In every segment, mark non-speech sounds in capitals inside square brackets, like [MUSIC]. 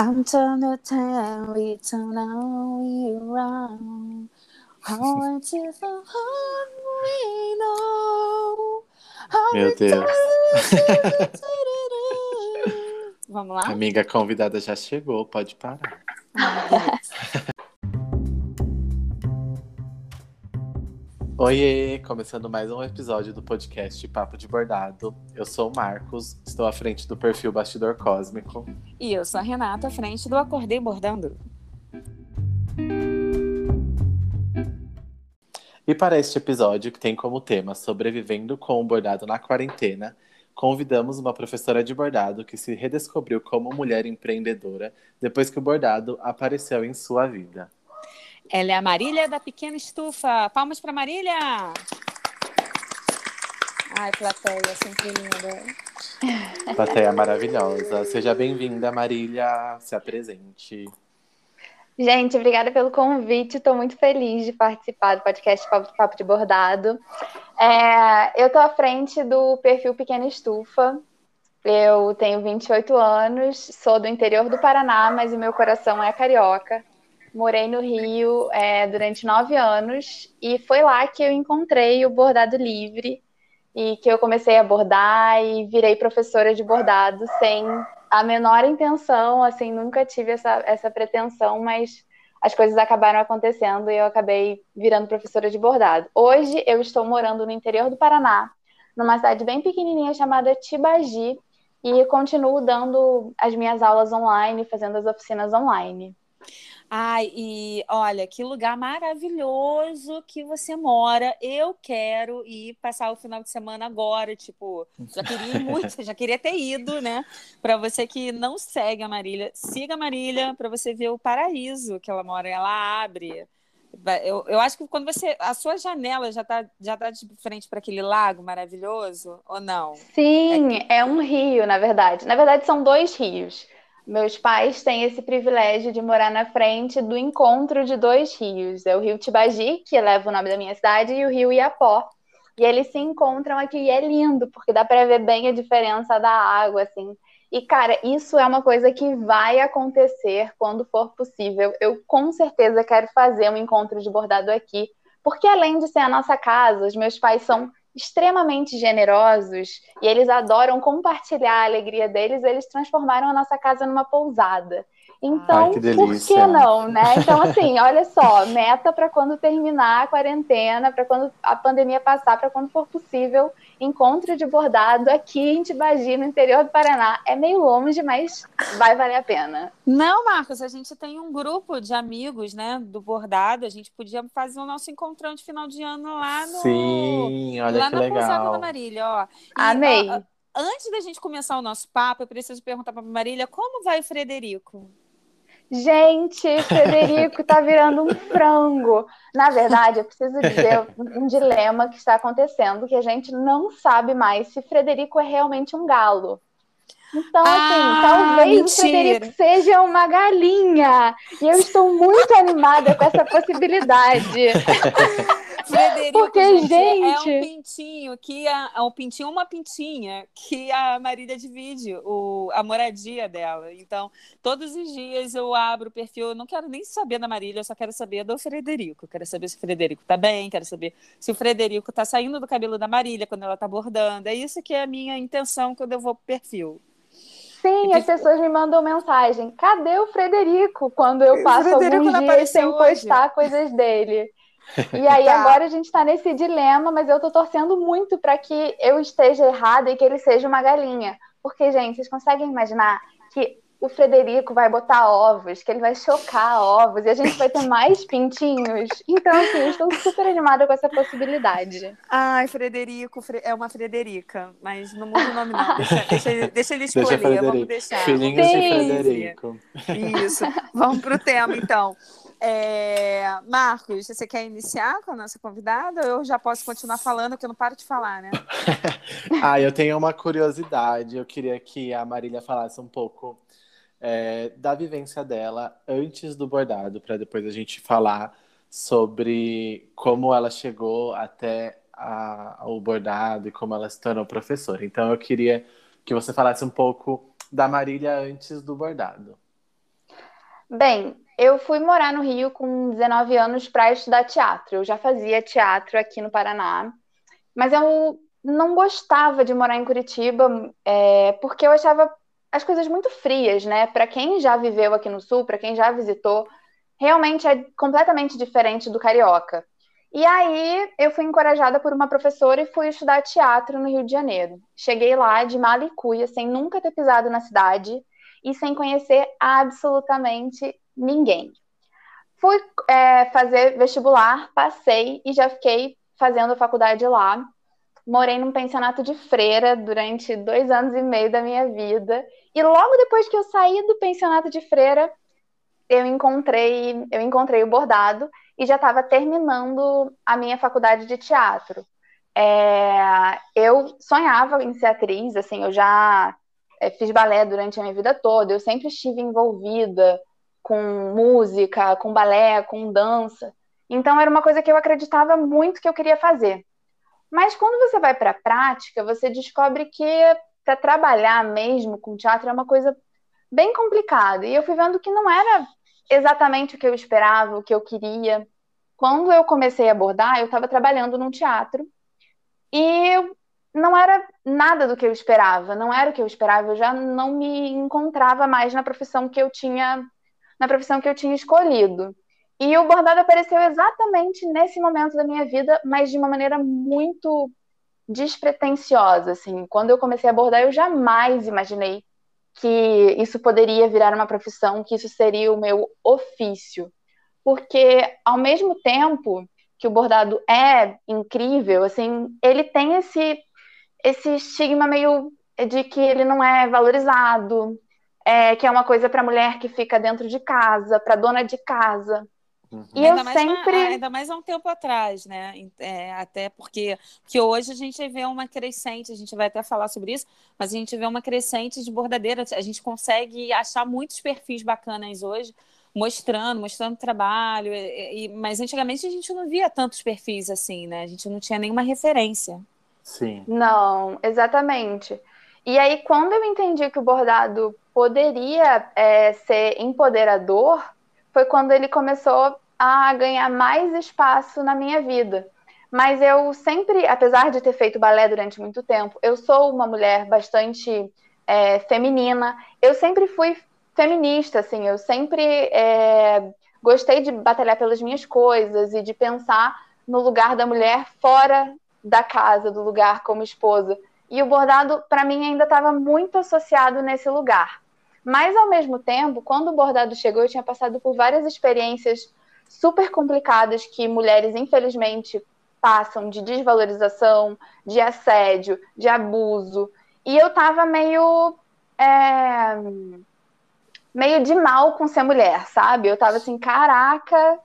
I'm trying to you to know you wrong. How it is so hard we know. How Meu Deus. Vamos lá? Amiga convidada já chegou, pode parar. Oiê, começando mais um episódio do podcast Papo de Bordado. Eu sou o Marcos, estou à frente do perfil Bastidor Cósmico. E eu sou a Renata, à frente do Acordei Bordando. E para este episódio, que tem como tema Sobrevivendo com o Bordado na Quarentena, convidamos uma professora de bordado que se redescobriu como mulher empreendedora depois que o bordado apareceu em sua vida. Ela é a Marília da Pequena Estufa. Palmas para Marília! Ai, plateia, sempre linda. [LAUGHS] Plateia maravilhosa. Seja bem-vinda, Marília. Se apresente. Gente, obrigada pelo convite. Estou muito feliz de participar do podcast Papo, Papo de Bordado. É, eu estou à frente do perfil Pequena Estufa. Eu tenho 28 anos, sou do interior do Paraná, mas o meu coração é carioca. Morei no Rio é, durante nove anos e foi lá que eu encontrei o bordado livre e que eu comecei a bordar e virei professora de bordado sem a menor intenção, assim, nunca tive essa, essa pretensão, mas as coisas acabaram acontecendo e eu acabei virando professora de bordado. Hoje eu estou morando no interior do Paraná, numa cidade bem pequenininha chamada Tibagi, e continuo dando as minhas aulas online, fazendo as oficinas online. Ai, e olha, que lugar maravilhoso que você mora. Eu quero ir passar o final de semana agora. Tipo, já queria ir muito, [LAUGHS] já queria ter ido, né? Para você que não segue a Marília, siga a Marília para você ver o paraíso que ela mora. Ela abre. Eu, eu acho que quando você. A sua janela já tá, já tá de frente para aquele lago maravilhoso, ou não? Sim, é, é um rio, na verdade. Na verdade, são dois rios. Meus pais têm esse privilégio de morar na frente do encontro de dois rios. É o rio Tibagi, que leva o nome da minha cidade, e o rio Iapó. E eles se encontram aqui e é lindo, porque dá para ver bem a diferença da água, assim. E, cara, isso é uma coisa que vai acontecer quando for possível. Eu com certeza quero fazer um encontro de bordado aqui, porque além de ser a nossa casa, os meus pais são extremamente generosos e eles adoram compartilhar a alegria deles, eles transformaram a nossa casa numa pousada. Então, Ai, que por que não, né? Então, assim, olha só, meta para quando terminar a quarentena, para quando a pandemia passar, para quando for possível, encontro de bordado aqui em Tibagi, no interior do Paraná. É meio longe, mas vai valer a pena. Não, Marcos, a gente tem um grupo de amigos, né, do bordado. A gente podia fazer o nosso encontrão de final de ano lá no. Sim, olha lá que na pousada da Marília, ó. E, Amei. ó, antes da gente começar o nosso papo, eu preciso perguntar para Marília como vai o Frederico? Gente, Frederico tá virando um frango. Na verdade, eu preciso dizer um dilema que está acontecendo, que a gente não sabe mais se Frederico é realmente um galo. Então, assim, Ah, talvez o mentira. Frederico seja uma galinha. E eu estou muito animada com essa possibilidade. [LAUGHS] Frederico, Porque, gente, é um pintinho que a, é um pintinho, uma pintinha que a Marília divide o, a moradia dela. Então, todos os dias eu abro o perfil, eu não quero nem saber da Marília, eu só quero saber do Frederico. Eu quero saber se o Frederico tá bem, quero saber se o Frederico tá saindo do cabelo da Marília quando ela tá bordando. É isso que é a minha intenção quando eu vou pro perfil. Sim, as pessoas me mandam mensagem. Cadê o Frederico? Quando eu passo alguns dias sem hoje. postar coisas dele. E aí Tá. agora a gente tá nesse dilema, mas eu tô torcendo muito para que eu esteja errada e que ele seja uma galinha. Porque, gente, vocês conseguem imaginar que o Frederico vai botar ovos, que ele vai chocar ovos e a gente vai ter [LAUGHS] mais pintinhos? Então, assim, eu estou super animada com essa possibilidade. Ai, Frederico, Fre- é uma Frederica, mas não muda o nome não. Deixa, deixa ele, deixa ele Deixa escolher, vamos Frederico. deixar. Filhinhos de Sim. Frederico. Isso. Vamos pro tema, então. É, Marcos, você quer iniciar com a nossa convidada? Ou eu já posso continuar falando, que eu não paro de falar, né? [LAUGHS] Ah, eu tenho uma curiosidade. Eu queria que a Marília falasse um pouco é, da vivência dela antes do bordado, para depois a gente falar sobre como ela chegou até a- o bordado e como ela se tornou professora. Então eu queria que você falasse um pouco da Marília antes do bordado. Bem, eu fui morar no Rio com 19 anos para estudar teatro. Eu já fazia teatro aqui no Paraná, mas eu não gostava de morar em Curitiba é, porque eu achava as coisas muito frias, né? Para quem já viveu aqui no Sul, para quem já visitou, realmente é completamente diferente do carioca. E aí eu fui encorajada por uma professora e fui estudar teatro no Rio de Janeiro. Cheguei lá de malicuia, sem nunca ter pisado na cidade e sem conhecer absolutamente ninguém. Fui é, fazer vestibular, passei e já fiquei fazendo faculdade lá. Morei num pensionato de freira durante dois anos e meio da minha vida. E logo depois que eu saí do pensionato de freira, eu encontrei, eu encontrei o bordado e já estava terminando a minha faculdade de teatro. É, eu sonhava em ser atriz, assim, eu já é, fiz balé durante a minha vida toda, eu sempre estive envolvida com música, com balé, com dança. Então era uma coisa que eu acreditava muito que eu queria fazer. Mas quando você vai para a prática, você descobre que para trabalhar mesmo com teatro é uma coisa bem complicada. E eu fui vendo que não era exatamente o que eu esperava, o que eu queria. Quando eu comecei a abordar, eu estava trabalhando num teatro e não era nada do que eu esperava, não era o que eu esperava, eu já não me encontrava mais na profissão que eu tinha na profissão que eu tinha escolhido. E o bordado apareceu exatamente nesse momento da minha vida, mas de uma maneira muito despretensiosa, assim. Quando eu comecei a bordar, eu jamais imaginei que isso poderia virar uma profissão, que isso seria o meu ofício. Porque ao mesmo tempo que o bordado é incrível, assim, ele tem esse esse estigma meio de que ele não é valorizado, é, que é uma coisa para mulher que fica dentro de casa, para dona de casa. Uhum. E ainda eu mais sempre. Uma, ainda mais há um tempo atrás, né? É, até porque que hoje a gente vê uma crescente, a gente vai até falar sobre isso, mas a gente vê uma crescente de bordadeira. A gente consegue achar muitos perfis bacanas hoje, mostrando, mostrando trabalho. E, e, mas antigamente a gente não via tantos perfis assim, né? A gente não tinha nenhuma referência. Sim. Não, exatamente. E aí, quando eu entendi que o bordado poderia é, ser empoderador, foi quando ele começou a ganhar mais espaço na minha vida. Mas eu sempre, apesar de ter feito balé durante muito tempo, eu sou uma mulher bastante é, feminina. Eu sempre fui feminista, assim, eu sempre é, gostei de batalhar pelas minhas coisas e de pensar no lugar da mulher fora da casa, do lugar como esposa. E o bordado, para mim, ainda estava muito associado nesse lugar. Mas, ao mesmo tempo, quando o bordado chegou, eu tinha passado por várias experiências super complicadas que mulheres, infelizmente, passam de desvalorização, de assédio, de abuso. E eu estava meio. É, meio de mal com ser mulher, sabe? Eu estava assim, caraca,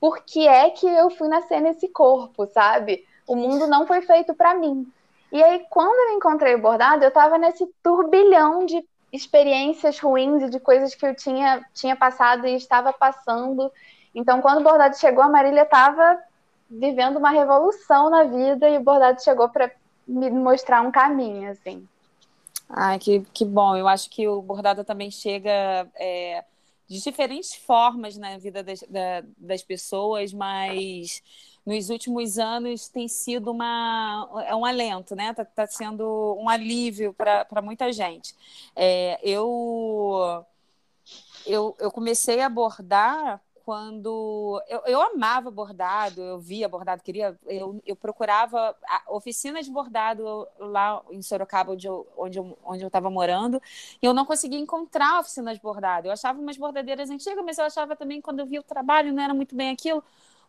por que é que eu fui nascer nesse corpo, sabe? O mundo não foi feito para mim. E aí, quando eu encontrei o bordado, eu estava nesse turbilhão de experiências ruins e de coisas que eu tinha, tinha passado e estava passando. Então, quando o bordado chegou, a Marília estava vivendo uma revolução na vida e o bordado chegou para me mostrar um caminho, assim. Ai, que, que bom. Eu acho que o bordado também chega é, de diferentes formas na vida das, da, das pessoas, mas nos últimos anos tem sido uma, é um alento, né? Está tá sendo um alívio para muita gente. É, eu, eu, eu comecei a abordar quando eu, eu amava bordado, eu via bordado, queria, eu, eu procurava oficinas de bordado lá em Sorocaba, onde eu onde eu, onde eu estava morando, e eu não conseguia encontrar oficinas de bordado. Eu achava umas bordadeiras antigas, mas eu achava também quando eu via o trabalho não era muito bem aquilo.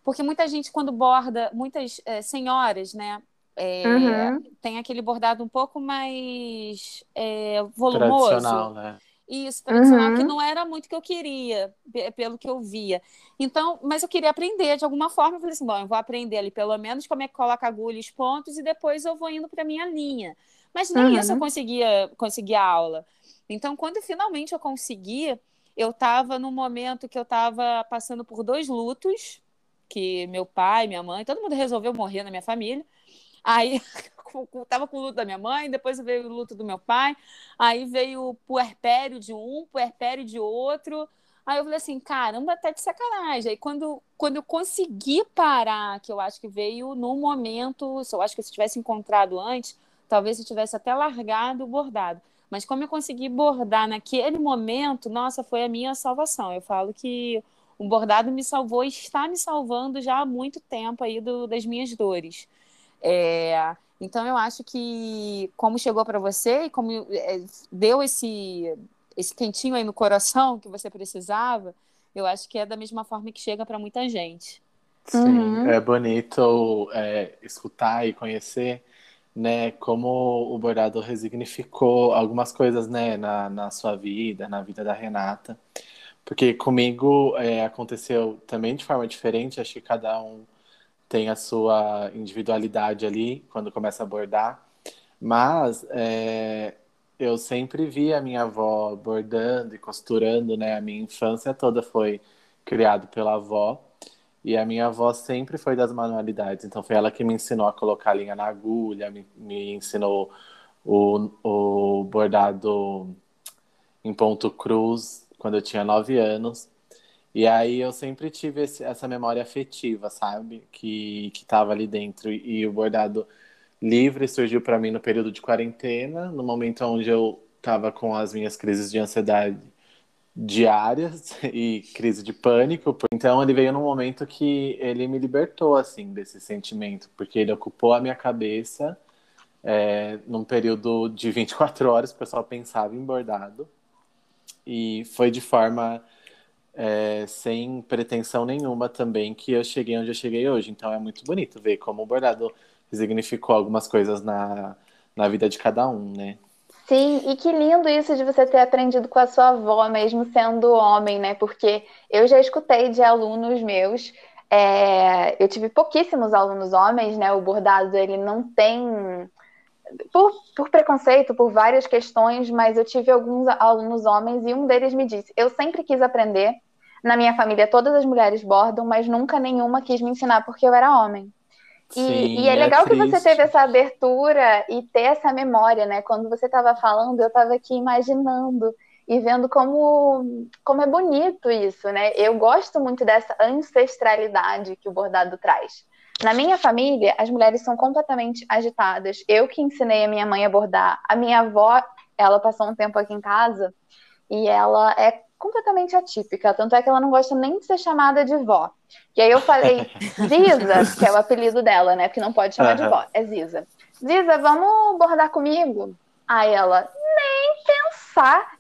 Porque muita gente, quando borda, muitas é, senhoras, né? É, uhum. Tem aquele bordado um pouco mais é, volumoso. Tradicional, né? Isso, tradicional, uhum. que não era muito o que eu queria, pelo que eu via. Então, mas eu queria aprender de alguma forma. Eu falei assim: bom, eu vou aprender ali pelo menos como é que coloca agulha e os pontos, e depois eu vou indo para minha linha. Mas nem uhum. isso eu conseguia, conseguia aula. Então, quando finalmente eu consegui, eu estava num momento que eu estava passando por dois lutos que meu pai, minha mãe, todo mundo resolveu morrer na minha família. Aí [LAUGHS] tava com o luto da minha mãe, depois veio o luto do meu pai, aí veio o puerpério de um, puerpério de outro. Aí eu falei assim, caramba, tá de sacanagem. Aí quando, quando eu consegui parar, que eu acho que veio no momento, eu acho que se tivesse encontrado antes, talvez eu tivesse até largado o bordado. Mas como eu consegui bordar naquele momento, nossa, foi a minha salvação. Eu falo que o bordado me salvou e está me salvando já há muito tempo aí do, das minhas dores. É, então eu acho que como chegou para você e como é, deu esse esse quentinho aí no coração que você precisava, eu acho que é da mesma forma que chega para muita gente. Sim, uhum. é bonito é, escutar e conhecer, né, como o bordado resignificou algumas coisas, né, na, na sua vida, na vida da Renata. Porque comigo é, aconteceu também de forma diferente, acho que cada um tem a sua individualidade ali quando começa a bordar. Mas é, eu sempre vi a minha avó bordando e costurando, né? A minha infância toda foi criado pela avó. E a minha avó sempre foi das manualidades. Então foi ela que me ensinou a colocar linha na agulha, me, me ensinou o, o bordado em ponto cruz quando eu tinha nove anos. E aí eu sempre tive esse, essa memória afetiva, sabe? Que, que tava ali dentro. E, o bordado livre surgiu para mim no período de quarentena, no momento onde eu estava com as minhas crises de ansiedade diárias [LAUGHS] e crise de pânico. Então ele veio num momento que ele me libertou assim desse sentimento, porque ele ocupou a minha cabeça é, num período de 24 horas, o pessoal pensava em bordado. E foi de forma é, sem pretensão nenhuma também que eu cheguei onde eu cheguei hoje. Então é muito bonito ver como o bordado significou algumas coisas na, na vida de cada um, né? Sim, e que lindo isso de você ter aprendido com a sua avó, mesmo sendo homem, né? Porque eu já escutei de alunos meus, é, eu tive pouquíssimos alunos homens, né? O bordado ele não tem por, por, preconceito, por várias questões, mas eu tive alguns alunos homens e um deles me disse: Eu sempre quis aprender. Na minha família, todas as mulheres bordam, mas nunca nenhuma quis me ensinar porque eu era homem. E, Sim, e é, é legal é que você teve essa abertura e ter essa memória, né? Quando você estava falando, eu estava aqui imaginando e vendo como, como é bonito isso, né? Eu gosto muito dessa ancestralidade que o bordado traz. Na minha família, as mulheres são completamente agitadas. Eu que ensinei a minha mãe a bordar. A minha avó, ela passou um tempo aqui em casa e ela é completamente atípica, tanto é que ela não gosta nem de ser chamada de vó. E aí eu falei, [LAUGHS] Ziza, que é o apelido dela, né? Porque não pode chamar uhum. de vó, é Ziza. Ziza, vamos bordar comigo? Aí ela, nem pensar,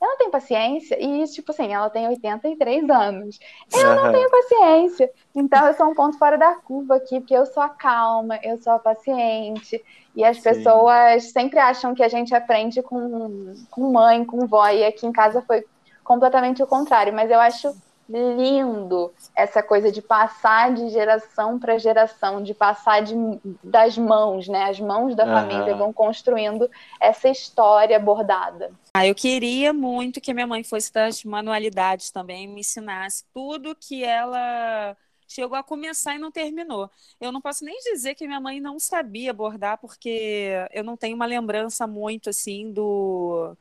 eu não tenho paciência. E, tipo assim, ela tem 83 anos. Eu não tenho paciência. Então, eu sou um ponto fora da curva aqui, porque eu sou a calma, eu sou a paciente. E as Sim. pessoas sempre acham que a gente aprende com, com mãe, com vó. E aqui em casa foi completamente o contrário, mas eu acho lindo essa coisa de passar de geração para geração, de passar de, das mãos, né? As mãos da uhum. família vão construindo essa história bordada. Ah, eu queria muito que minha mãe fosse das manualidades também, me ensinasse tudo que ela chegou a começar e não terminou. Eu não posso nem dizer que minha mãe não sabia bordar, porque eu não tenho uma lembrança muito assim do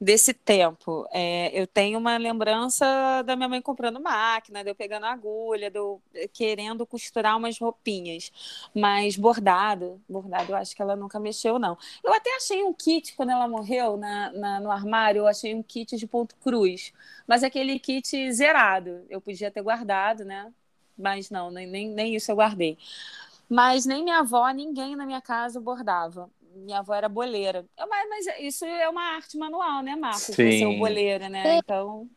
desse tempo. É, eu tenho uma lembrança da minha mãe comprando máquina, de eu pegando agulha, de eu querendo costurar umas roupinhas. Mas bordado, bordado, eu acho que ela nunca mexeu, não. Eu até achei um kit quando ela morreu na, na no armário, eu achei um kit de ponto cruz. Mas aquele kit zerado, eu podia ter guardado, né? Mas não, nem, nem, isso eu guardei. Mas nem minha avó, ninguém na minha casa bordava. Minha avó era boleira. Eu, mas, mas, isso é uma arte manual, né, Marcos? Sim. Você é boleira, né? Então.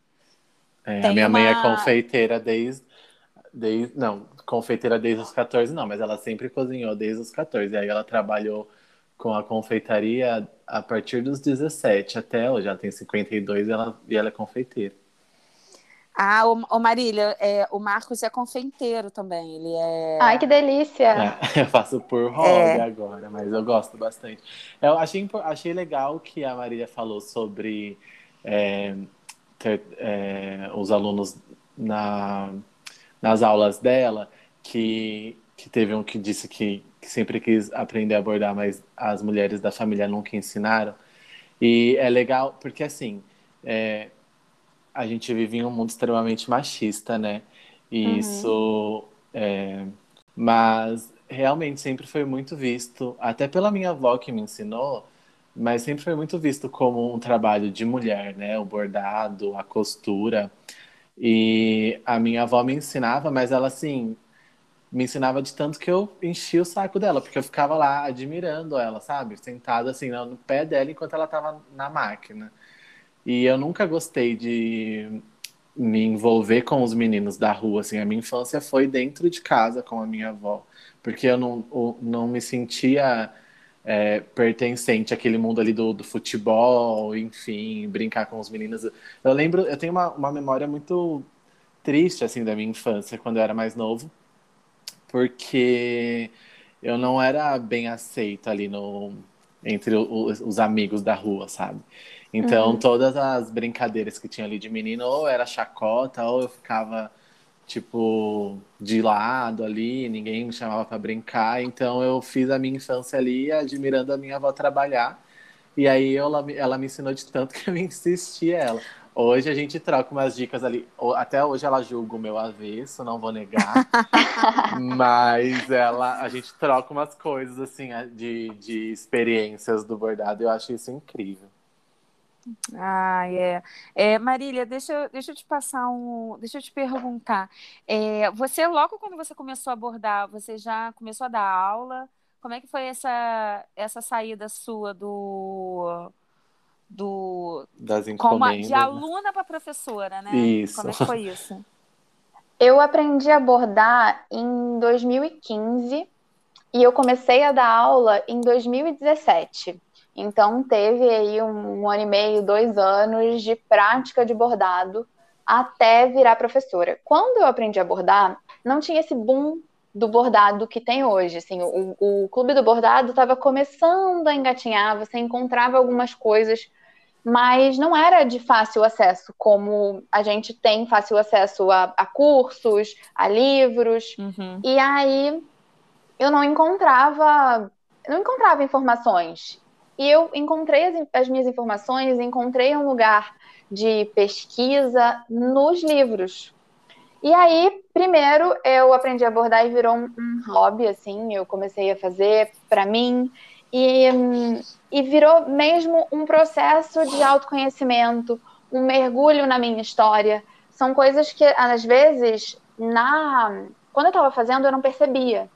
É, a minha uma... mãe é confeiteira desde, desde. Não, confeiteira desde os 14, não, mas ela sempre cozinhou desde os 14. Aí ela trabalhou com a confeitaria a partir dos 17 até hoje. Ela tem 52 e ela, e ela é confeiteira. Ah, o, o Marília, é, o Marcos é confeiteiro também. Ele é. Ai, que delícia! É, [LAUGHS] eu faço por hobby é. agora, mas eu gosto bastante. Eu achei, achei legal que a Marília falou sobre é, ter, é, os alunos na, nas aulas dela, que, que teve um que disse que, que sempre quis aprender a abordar, mas as mulheres da família nunca ensinaram. E é legal, porque assim. É, a gente vive em um mundo extremamente machista, né? E uhum. isso. É... Mas realmente sempre foi muito visto, até pela minha avó que me ensinou, mas sempre foi muito visto como um trabalho de mulher, né? O bordado, a costura. E a minha avó me ensinava, mas ela assim me ensinava de tanto que eu enchia o saco dela, porque eu ficava lá admirando ela, sabe? Sentada assim no pé dela enquanto ela estava na máquina. E eu nunca gostei de me envolver com os meninos da rua, assim. A minha infância foi dentro de casa com a minha avó, porque eu não, eu não me sentia é, pertencente àquele mundo ali do, do, futebol, enfim, brincar com os meninos. Eu lembro, eu tenho uma, uma memória muito triste, assim, da minha infância, quando eu era mais novo, porque eu não era bem aceito ali no, entre os, os amigos da rua, sabe? Então, uhum. todas as brincadeiras que tinha ali de menino, ou era chacota, ou eu ficava, tipo, de lado ali, ninguém me chamava para brincar. Então, eu fiz a minha infância ali admirando a minha avó trabalhar. E aí, ela, ela me ensinou de tanto [LAUGHS] que eu insisti ela. Hoje a gente troca umas dicas ali. Até hoje ela julga o meu avesso, não vou negar. [LAUGHS] mas ela, a gente troca umas coisas assim de, de experiências do bordado. Eu acho isso incrível. Ah, é. é Marília, deixa, deixa eu te passar um. Deixa eu te perguntar. É, você, logo quando você começou a abordar, você já começou a dar aula? Como é que foi essa, essa saída sua do. do das encomendas. de né? aluna para professora, né? Isso. Como é que foi isso? Eu aprendi a abordar em 2015 e eu comecei a dar aula em 2017. Então, teve aí um, um ano e meio, dois anos de prática de bordado até virar professora. Quando eu aprendi a bordar, não tinha esse boom do bordado que tem hoje. Assim, o, o clube do bordado estava começando a engatinhar, você encontrava algumas coisas, mas não era de fácil acesso, como a gente tem fácil acesso a, a cursos, a livros. Uhum. E aí eu não encontrava, não encontrava informações. E eu encontrei as, as minhas informações, encontrei um lugar de pesquisa nos livros. E aí, primeiro, eu aprendi a bordar e virou um, um hobby, assim, eu comecei a fazer para mim, e, e virou mesmo um processo de autoconhecimento, um mergulho na minha história. São coisas que, às vezes, na quando eu estava fazendo, eu não percebia.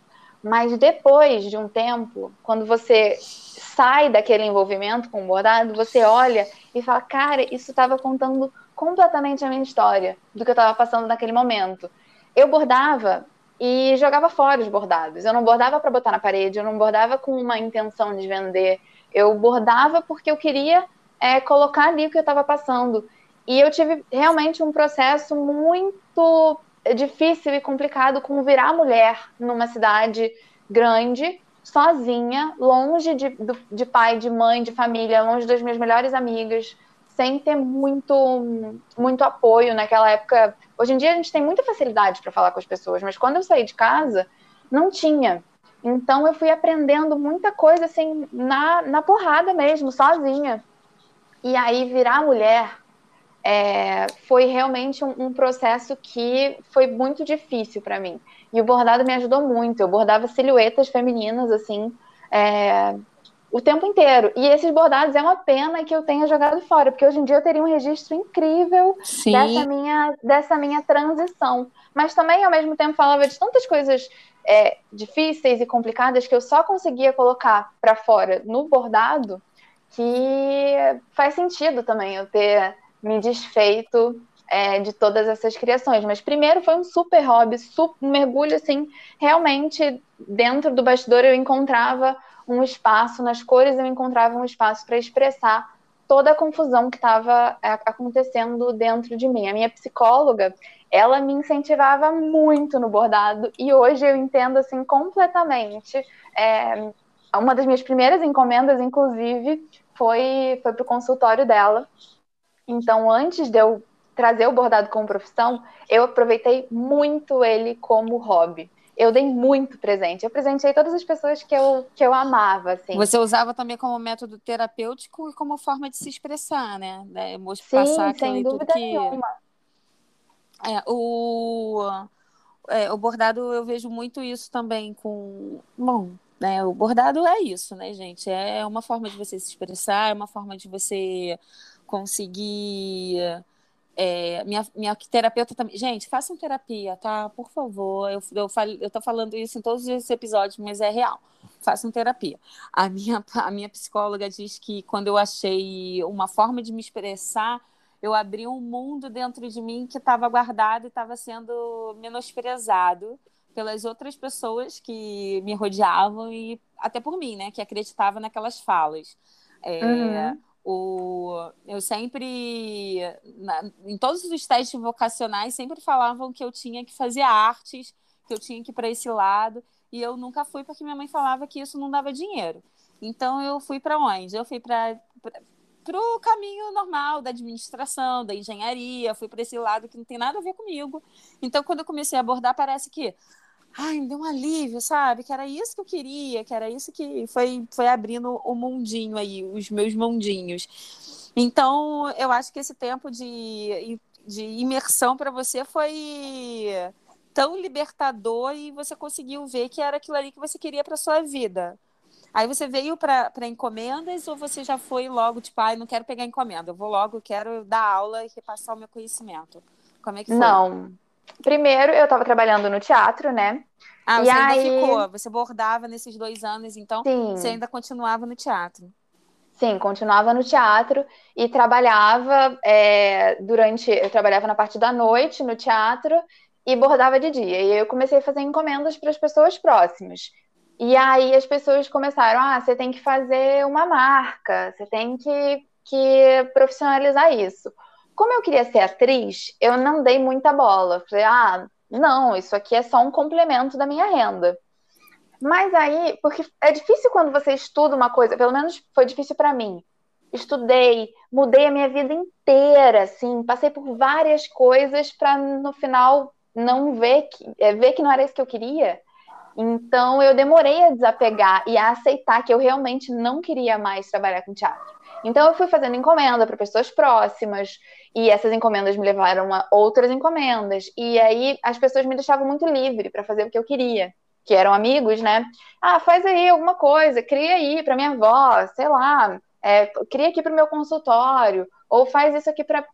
Mas depois de um tempo, quando você sai daquele envolvimento com o bordado, você olha e fala, cara, isso estava contando completamente a minha história do que eu estava passando naquele momento. Eu bordava e jogava fora os bordados. Eu não bordava para botar na parede, eu não bordava com uma intenção de vender. Eu bordava porque eu queria é, colocar ali o que eu estava passando. E eu tive realmente um processo muito difícil e complicado com virar mulher numa cidade grande sozinha, longe de, de pai, de mãe, de família, longe das minhas melhores amigas, sem ter muito, muito apoio naquela época. Hoje em dia a gente tem muita facilidade para falar com as pessoas, mas quando eu saí de casa, não tinha. Então eu fui aprendendo muita coisa assim na, na porrada mesmo, sozinha. E aí virar mulher é, foi realmente um, um, processo que foi muito difícil para mim. E o bordado me ajudou muito. Eu bordava silhuetas femininas, assim, é, o tempo inteiro. E esses bordados é uma pena que eu tenha jogado fora, porque hoje em dia eu teria um registro incrível dessa minha, dessa minha transição. Mas também, ao mesmo tempo, falava de tantas coisas é, difíceis e complicadas que eu só conseguia colocar para fora no bordado que faz sentido também eu ter me desfeito é, de todas essas criações. Mas primeiro foi um super hobby, super, um mergulho assim, realmente dentro do bastidor eu encontrava um espaço, nas cores eu encontrava um espaço para expressar toda a confusão que estava é, acontecendo dentro de mim. A minha psicóloga, ela me incentivava muito no bordado e hoje eu entendo assim completamente. É, uma das minhas primeiras encomendas, inclusive, foi, foi para o consultório dela. Então, antes de eu trazer o bordado como profissão, eu aproveitei muito ele como hobby. eu dei muito presente. Eu presenteei todas as pessoas que eu, que eu amava, assim. Você usava também como método terapêutico e como forma de se expressar, né? né? Sim, passar sem dúvida que... nenhuma. É, o, é, o bordado eu vejo muito isso também com. Bom, né, o bordado é isso, né, gente? É uma forma de você se expressar, é uma forma de você conseguir. É, minha, minha terapeuta também. Gente, façam terapia, tá? Por favor. Eu, eu, falo, eu tô falando isso em todos os episódios, mas é real. Façam terapia. A minha, a minha psicóloga diz que quando eu achei uma forma de me expressar, eu abri um mundo dentro de mim que estava guardado e estava sendo menosprezado pelas outras pessoas que me rodeavam e até por mim, né, que acreditava naquelas falas. É, uhum. O, eu sempre, na, em todos os testes vocacionais, sempre falavam que eu tinha que fazer artes, que eu tinha que ir para esse lado, e eu nunca fui porque minha mãe falava que isso não dava dinheiro. Então eu fui para onde? Eu fui para para o caminho normal da administração, da engenharia, fui para esse lado que não tem nada a ver comigo. Então, quando eu comecei a abordar, parece que ai, me deu um alívio, sabe? Que era isso que eu queria, que era isso que foi, foi abrindo o mundinho aí, os meus mundinhos. Então, eu acho que esse tempo de, de imersão para você foi tão libertador e você conseguiu ver que era aquilo ali que você queria para sua vida. Aí você veio para encomendas ou você já foi logo, tipo, ai, ah, não quero pegar encomenda, eu vou logo, quero dar aula e repassar o meu conhecimento? Como é que foi? Não. Primeiro, eu estava trabalhando no teatro, né? Ah, e você aí... ainda ficou, você bordava nesses dois anos, então Sim. você ainda continuava no teatro. Sim, continuava no teatro e trabalhava é, durante. Eu trabalhava na parte da noite no teatro e bordava de dia. E eu comecei a fazer encomendas para as pessoas próximas. E aí as pessoas começaram, ah, você tem que fazer uma marca, você tem que, que profissionalizar isso. Como eu queria ser atriz, eu não dei muita bola. Falei, ah, não, isso aqui é só um complemento da minha renda. Mas aí, porque é difícil quando você estuda uma coisa, pelo menos foi difícil para mim. Estudei, mudei a minha vida inteira, assim, passei por várias coisas para no final não ver que, é, ver que não era isso que eu queria. Então eu demorei a desapegar e a aceitar que eu realmente não queria mais trabalhar com teatro. Então eu fui fazendo encomenda para pessoas próximas e essas encomendas me levaram a outras encomendas e aí as pessoas me deixavam muito livre para fazer o que eu queria, que eram amigos, né? Ah, faz aí alguma coisa, cria aí para minha avó, sei lá, é, cria aqui para o meu consultório ou faz isso aqui para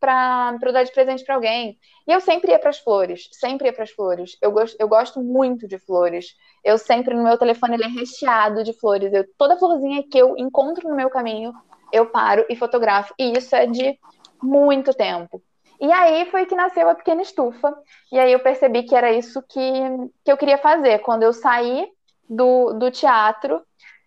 dar de presente para alguém. E eu sempre ia para as flores, sempre ia para as flores. Eu gosto, eu gosto muito de flores. Eu sempre, no meu telefone, ele é recheado de flores. Eu, toda florzinha que eu encontro no meu caminho, eu paro e fotografo. E isso é de muito tempo. E aí foi que nasceu a Pequena Estufa. E aí eu percebi que era isso que, que eu queria fazer. Quando eu saí do, do teatro,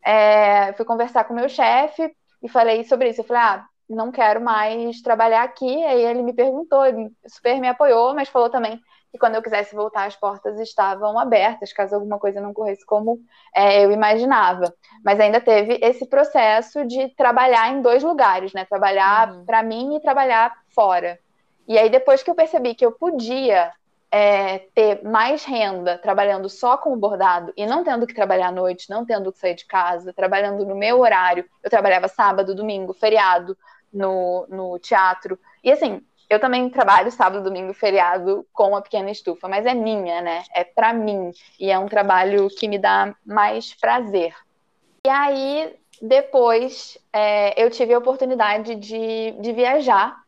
é, fui conversar com meu chefe e falei sobre isso. Eu falei, ah, não quero mais trabalhar aqui. Aí ele me perguntou, super me apoiou, mas falou também que quando eu quisesse voltar, as portas estavam abertas, caso alguma coisa não corresse como é, eu imaginava. Mas ainda teve esse processo de trabalhar em dois lugares, né? Trabalhar uhum. para mim e trabalhar fora. E aí, depois que eu percebi que eu podia é, ter mais renda trabalhando só com o bordado e não tendo que trabalhar à noite, não tendo que sair de casa, trabalhando no meu horário, eu trabalhava sábado, domingo, feriado, no, no teatro. E assim, eu também trabalho sábado, domingo, feriado com a pequena estufa, mas é minha, né? É para mim e é um trabalho que me dá mais prazer. E aí depois é, eu tive a oportunidade de, de viajar.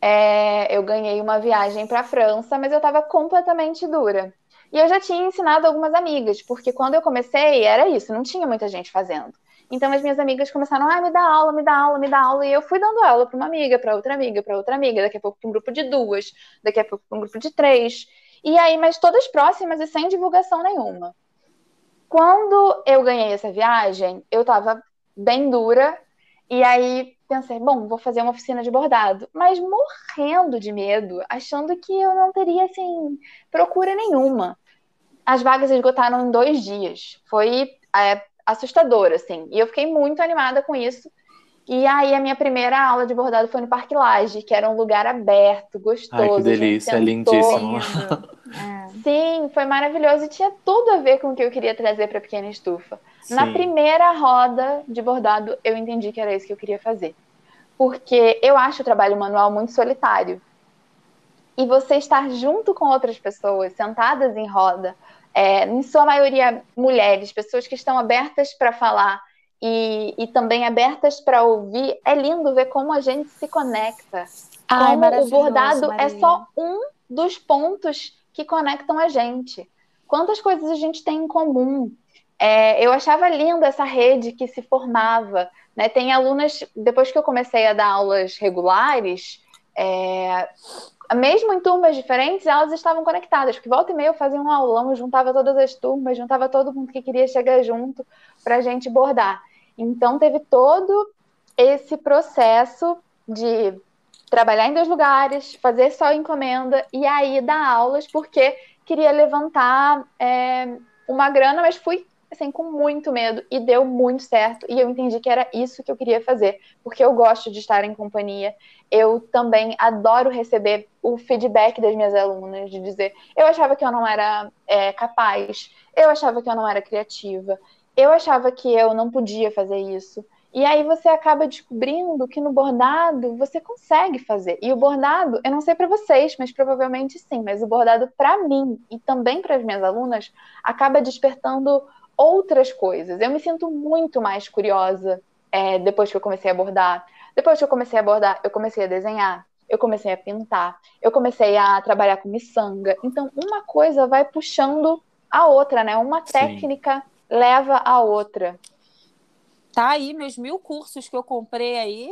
É, eu ganhei uma viagem para França, mas eu estava completamente dura. E eu já tinha ensinado algumas amigas, porque quando eu comecei era isso, não tinha muita gente fazendo. Então as minhas amigas começaram, ah, me dá aula, me dá aula, me dá aula, e eu fui dando aula para uma amiga, para outra amiga, para outra amiga, daqui a pouco para um grupo de duas, daqui a pouco para um grupo de três. E aí, mas todas próximas e sem divulgação nenhuma. Quando eu ganhei essa viagem, eu estava bem dura, e aí pensei, bom, vou fazer uma oficina de bordado, mas morrendo de medo, achando que eu não teria, assim, procura nenhuma. As vagas esgotaram em dois dias. Foi é, assustador, assim. E eu fiquei muito animada com isso. E aí a minha primeira aula de bordado foi no Parque Laje, que era um lugar aberto, gostoso. Ai, que delícia, é lindíssimo. [LAUGHS] É. Sim, foi maravilhoso e tinha tudo a ver com o que eu queria trazer para a pequena estufa. Sim. Na primeira roda de bordado, eu entendi que era isso que eu queria fazer. Porque eu acho o trabalho manual muito solitário. E você estar junto com outras pessoas, sentadas em roda, é, em sua maioria mulheres, pessoas que estão abertas para falar e, e também abertas para ouvir, é lindo ver como a gente se conecta. Ai, como o bordado Maria. é só um dos pontos que conectam a gente. Quantas coisas a gente tem em comum? É, eu achava linda essa rede que se formava. Né? Tem alunas, depois que eu comecei a dar aulas regulares, é, mesmo em turmas diferentes, elas estavam conectadas, porque volta e meia eu fazia um aulão, juntava todas as turmas, juntava todo mundo que queria chegar junto para a gente bordar. Então, teve todo esse processo de trabalhar em dois lugares, fazer só encomenda e aí dar aulas, porque queria levantar é, uma grana, mas fui assim com muito medo e deu muito certo e eu entendi que era isso que eu queria fazer, porque eu gosto de estar em companhia. Eu também adoro receber o feedback das minhas alunas de dizer, eu achava que eu não era é, capaz, eu achava que eu não era criativa, eu achava que eu não podia fazer isso. E aí você acaba descobrindo que no bordado você consegue fazer. E o bordado, eu não sei para vocês, mas provavelmente sim, mas o bordado para mim e também para as minhas alunas acaba despertando outras coisas. Eu me sinto muito mais curiosa é, depois que eu comecei a bordar. Depois que eu comecei a bordar, eu comecei a desenhar, eu comecei a pintar, eu comecei a trabalhar com miçanga. Então, uma coisa vai puxando a outra, né? Uma técnica Sim leva a outra. Tá aí meus mil cursos que eu comprei aí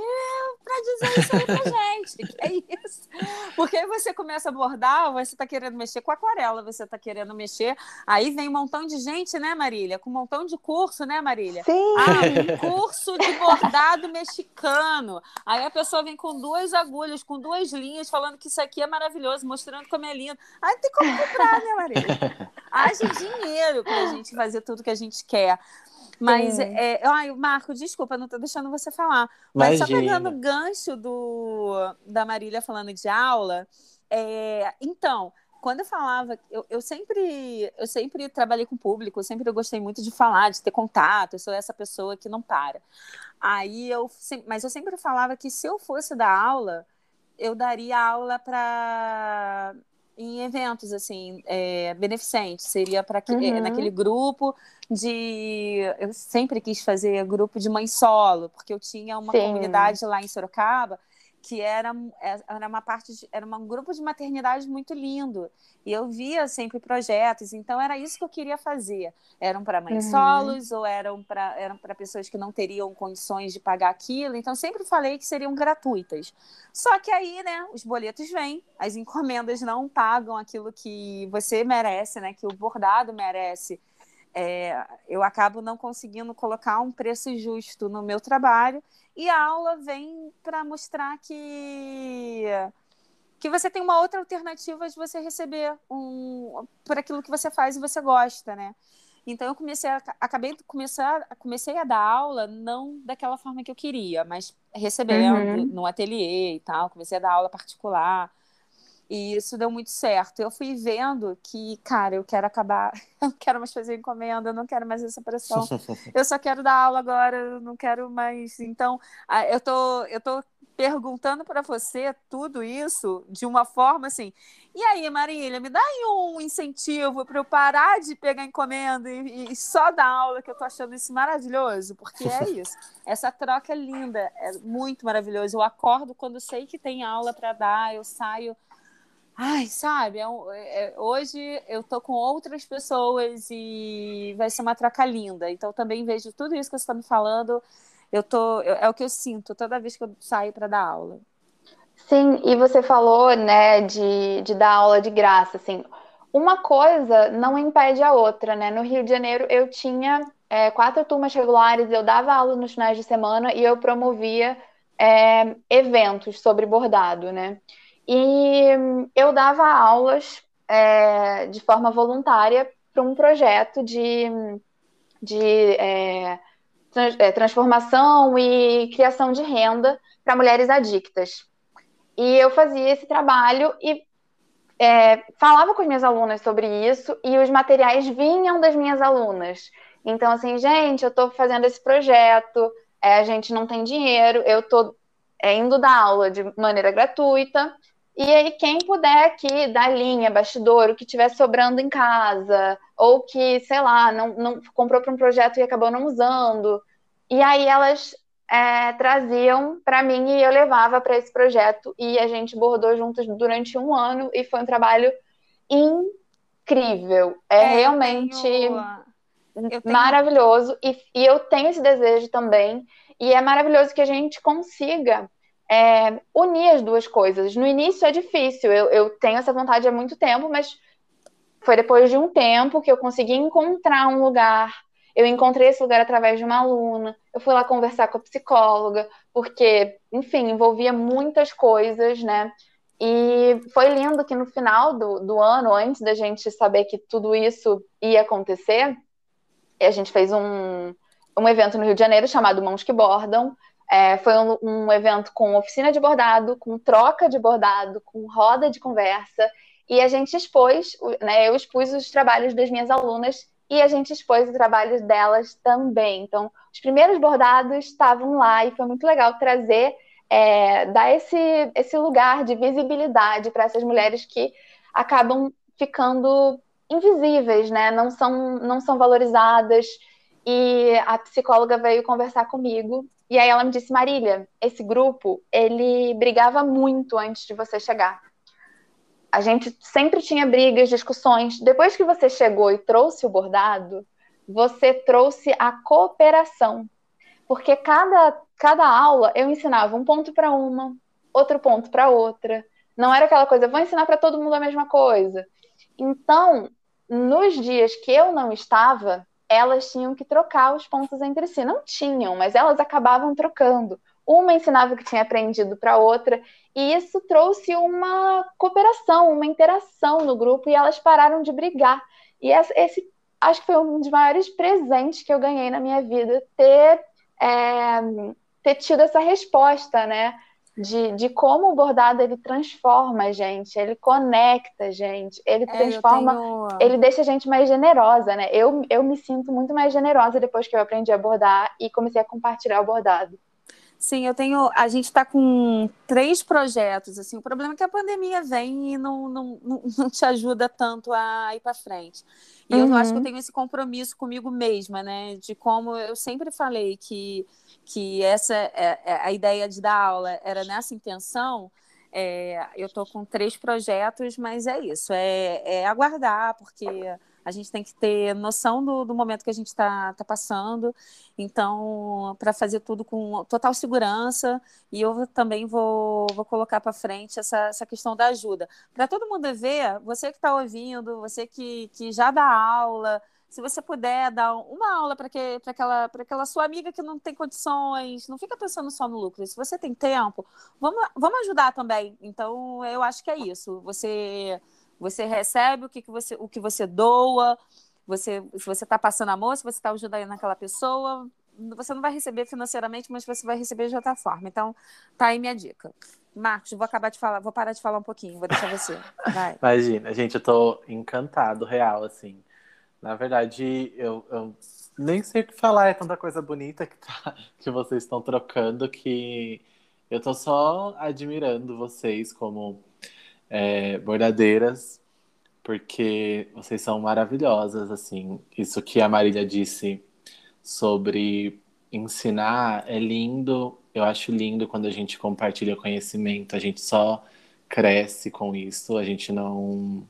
para dizer isso aí pra gente. Que é isso. Porque aí você começa a bordar, você tá querendo mexer com aquarela, você tá querendo mexer. Aí vem um montão de gente, né, Marília? Com um montão de curso, né, Marília? Sim. Ah, curso de bordado mexicano. Aí a pessoa vem com duas agulhas, com duas linhas, falando que isso aqui é maravilhoso, mostrando como é lindo. Aí tem como comprar, né, Marília? Haja dinheiro pra gente fazer tudo que a gente quer. Mas, é, ai, Marco, desculpa, não estou deixando você falar. Mas Imagina. só pegando o gancho do, da Marília falando de aula, é, então, quando eu falava, eu, eu, sempre, eu sempre trabalhei com público, eu sempre gostei muito de falar, de ter contato, eu sou essa pessoa que não para. Aí eu, mas eu sempre falava que se eu fosse dar aula, eu daria aula para em eventos assim é, beneficentes seria para é, uhum. naquele grupo de eu sempre quis fazer grupo de mãe solo porque eu tinha uma Sim. comunidade lá em Sorocaba que era, é, era uma parte de, era um grupo de maternidade muito lindo. E eu via sempre projetos então era isso que eu queria fazer. Eram para mães uhum. solos ou eram para eram para pessoas que não teriam condições de pagar aquilo. Então sempre falei que seriam gratuitas. Só que aí né os boletos vêm as encomendas não pagam aquilo que você merece né que o bordado merece. É, eu acabo não conseguindo colocar um preço justo no meu trabalho e a aula vem para mostrar que que você tem uma outra alternativa de você receber um por aquilo que você faz e você gosta, né? Então eu comecei a, acabei de começar comecei a dar aula não daquela forma que eu queria, mas recebendo uhum. no ateliê e tal, comecei a dar aula particular. E isso deu muito certo. Eu fui vendo que, cara, eu quero acabar, [LAUGHS] eu não quero mais fazer encomenda, eu não quero mais essa pressão. [LAUGHS] eu só quero dar aula agora, eu não quero mais. Então, eu tô, eu tô perguntando para você tudo isso de uma forma assim. E aí, Marília, me dá aí um incentivo para eu parar de pegar encomenda e, e, só dar aula, que eu tô achando isso maravilhoso, porque é [LAUGHS] isso. Essa troca é linda, é muito maravilhoso. Eu acordo quando sei que tem aula para dar, eu saio Ai, sabe, é, é, hoje eu tô com outras pessoas e vai ser uma troca linda. Então também vejo tudo isso que você está me falando, eu tô, é o que eu sinto toda vez que eu saio para dar aula. Sim, e você falou, né, de, de dar aula de graça, assim, uma coisa não impede a outra, né? No Rio de Janeiro eu tinha é, quatro turmas regulares, eu dava aula nos finais de semana e eu promovia é, eventos sobre bordado, né? E eu dava aulas é, de forma voluntária para um projeto de, de é, é, transformação e criação de renda para mulheres adictas. E eu fazia esse trabalho e é, falava com as minhas alunas sobre isso e os materiais vinham das minhas alunas. Então, assim, gente, eu estou fazendo esse projeto, é, a gente não tem dinheiro, eu estou é, indo dar aula de maneira gratuita. E aí, quem puder aqui dar linha, bastidor, o que tiver sobrando em casa, ou que, sei lá, não, não comprou para um projeto e acabou não usando. E aí elas é, traziam para mim e eu levava para esse projeto e a gente bordou juntos durante um ano e foi um trabalho incrível. É, é realmente tenho... maravilhoso e, e, eu tenho esse desejo também e é maravilhoso que a gente consiga é, unir as duas coisas. No início é difícil, eu, eu tenho essa vontade há muito tempo, mas foi depois de um tempo que eu consegui encontrar um lugar eu encontrei esse lugar através de uma aluna, eu fui lá conversar com a psicóloga, porque, enfim, envolvia muitas coisas, né? E foi lindo que no final do, do ano, antes da gente saber que tudo isso ia acontecer, a gente fez um, um evento no Rio de Janeiro chamado Mãos que Bordam. É, foi um, um evento com oficina de bordado, com troca de bordado, com roda de conversa. E a gente expôs, né, eu expus os trabalhos das minhas alunas e a gente expôs o trabalho delas também. Então, os primeiros bordados estavam lá e foi muito legal trazer, é, dar esse, esse lugar de visibilidade para essas mulheres que acabam ficando invisíveis, né? Não são, não são valorizadas. E a psicóloga veio conversar comigo e aí ela me disse, Marília, esse grupo, ele brigava muito antes de você chegar a gente sempre tinha brigas, discussões. Depois que você chegou e trouxe o bordado, você trouxe a cooperação. Porque cada, cada aula eu ensinava um ponto para uma, outro ponto para outra. Não era aquela coisa, vou ensinar para todo mundo a mesma coisa. Então, nos dias que eu não estava, elas tinham que trocar os pontos entre si. Não tinham, mas elas acabavam trocando. Uma ensinava o que tinha aprendido para outra, e isso trouxe uma cooperação, uma interação no grupo, e elas pararam de brigar. E esse, acho que foi um dos maiores presentes que eu ganhei na minha vida, ter, é, ter tido essa resposta, né? De, de como o bordado ele transforma a gente, ele conecta a gente, ele é, transforma, tenho... ele deixa a gente mais generosa, né? Eu, eu me sinto muito mais generosa depois que eu aprendi a bordar e comecei a compartilhar o bordado. Sim, eu tenho. A gente está com três projetos. Assim, o problema é que a pandemia vem e não, não, [LAUGHS] não, te ajuda tanto a ir para frente. E uhum. eu acho que eu uhum. tenho esse compromisso comigo mesma, né? De como eu sempre falei que, que essa é, é a ideia de dar aula era nessa intenção. É, eu estou com três projetos, mas é isso, é, é aguardar, porque a gente tem que ter noção do, do momento que a gente está tá passando. Então, para fazer tudo com total segurança, e eu também vou, vou colocar para frente essa, essa questão da ajuda. Para todo mundo ver, você que está ouvindo, você que, que já dá aula, se você puder dar uma aula para aquela, aquela sua amiga que não tem condições, não fica pensando só no lucro. Se você tem tempo, vamos, vamos ajudar também. Então, eu acho que é isso. Você você recebe o que, que, você, o que você doa, você, se você está passando amor, se você está ajudando aquela pessoa, você não vai receber financeiramente, mas você vai receber de outra forma. Então, tá aí minha dica. Marcos, vou acabar de falar, vou parar de falar um pouquinho, vou deixar você. Vai. [LAUGHS] Imagina, gente, eu tô encantado, real, assim. Na verdade, eu, eu nem sei o que falar, é tanta coisa bonita que, tá, [LAUGHS] que vocês estão trocando que eu tô só admirando vocês como é, bordadeiras, porque vocês são maravilhosas, assim. Isso que a Marília disse sobre ensinar é lindo. Eu acho lindo quando a gente compartilha conhecimento. A gente só cresce com isso. A gente não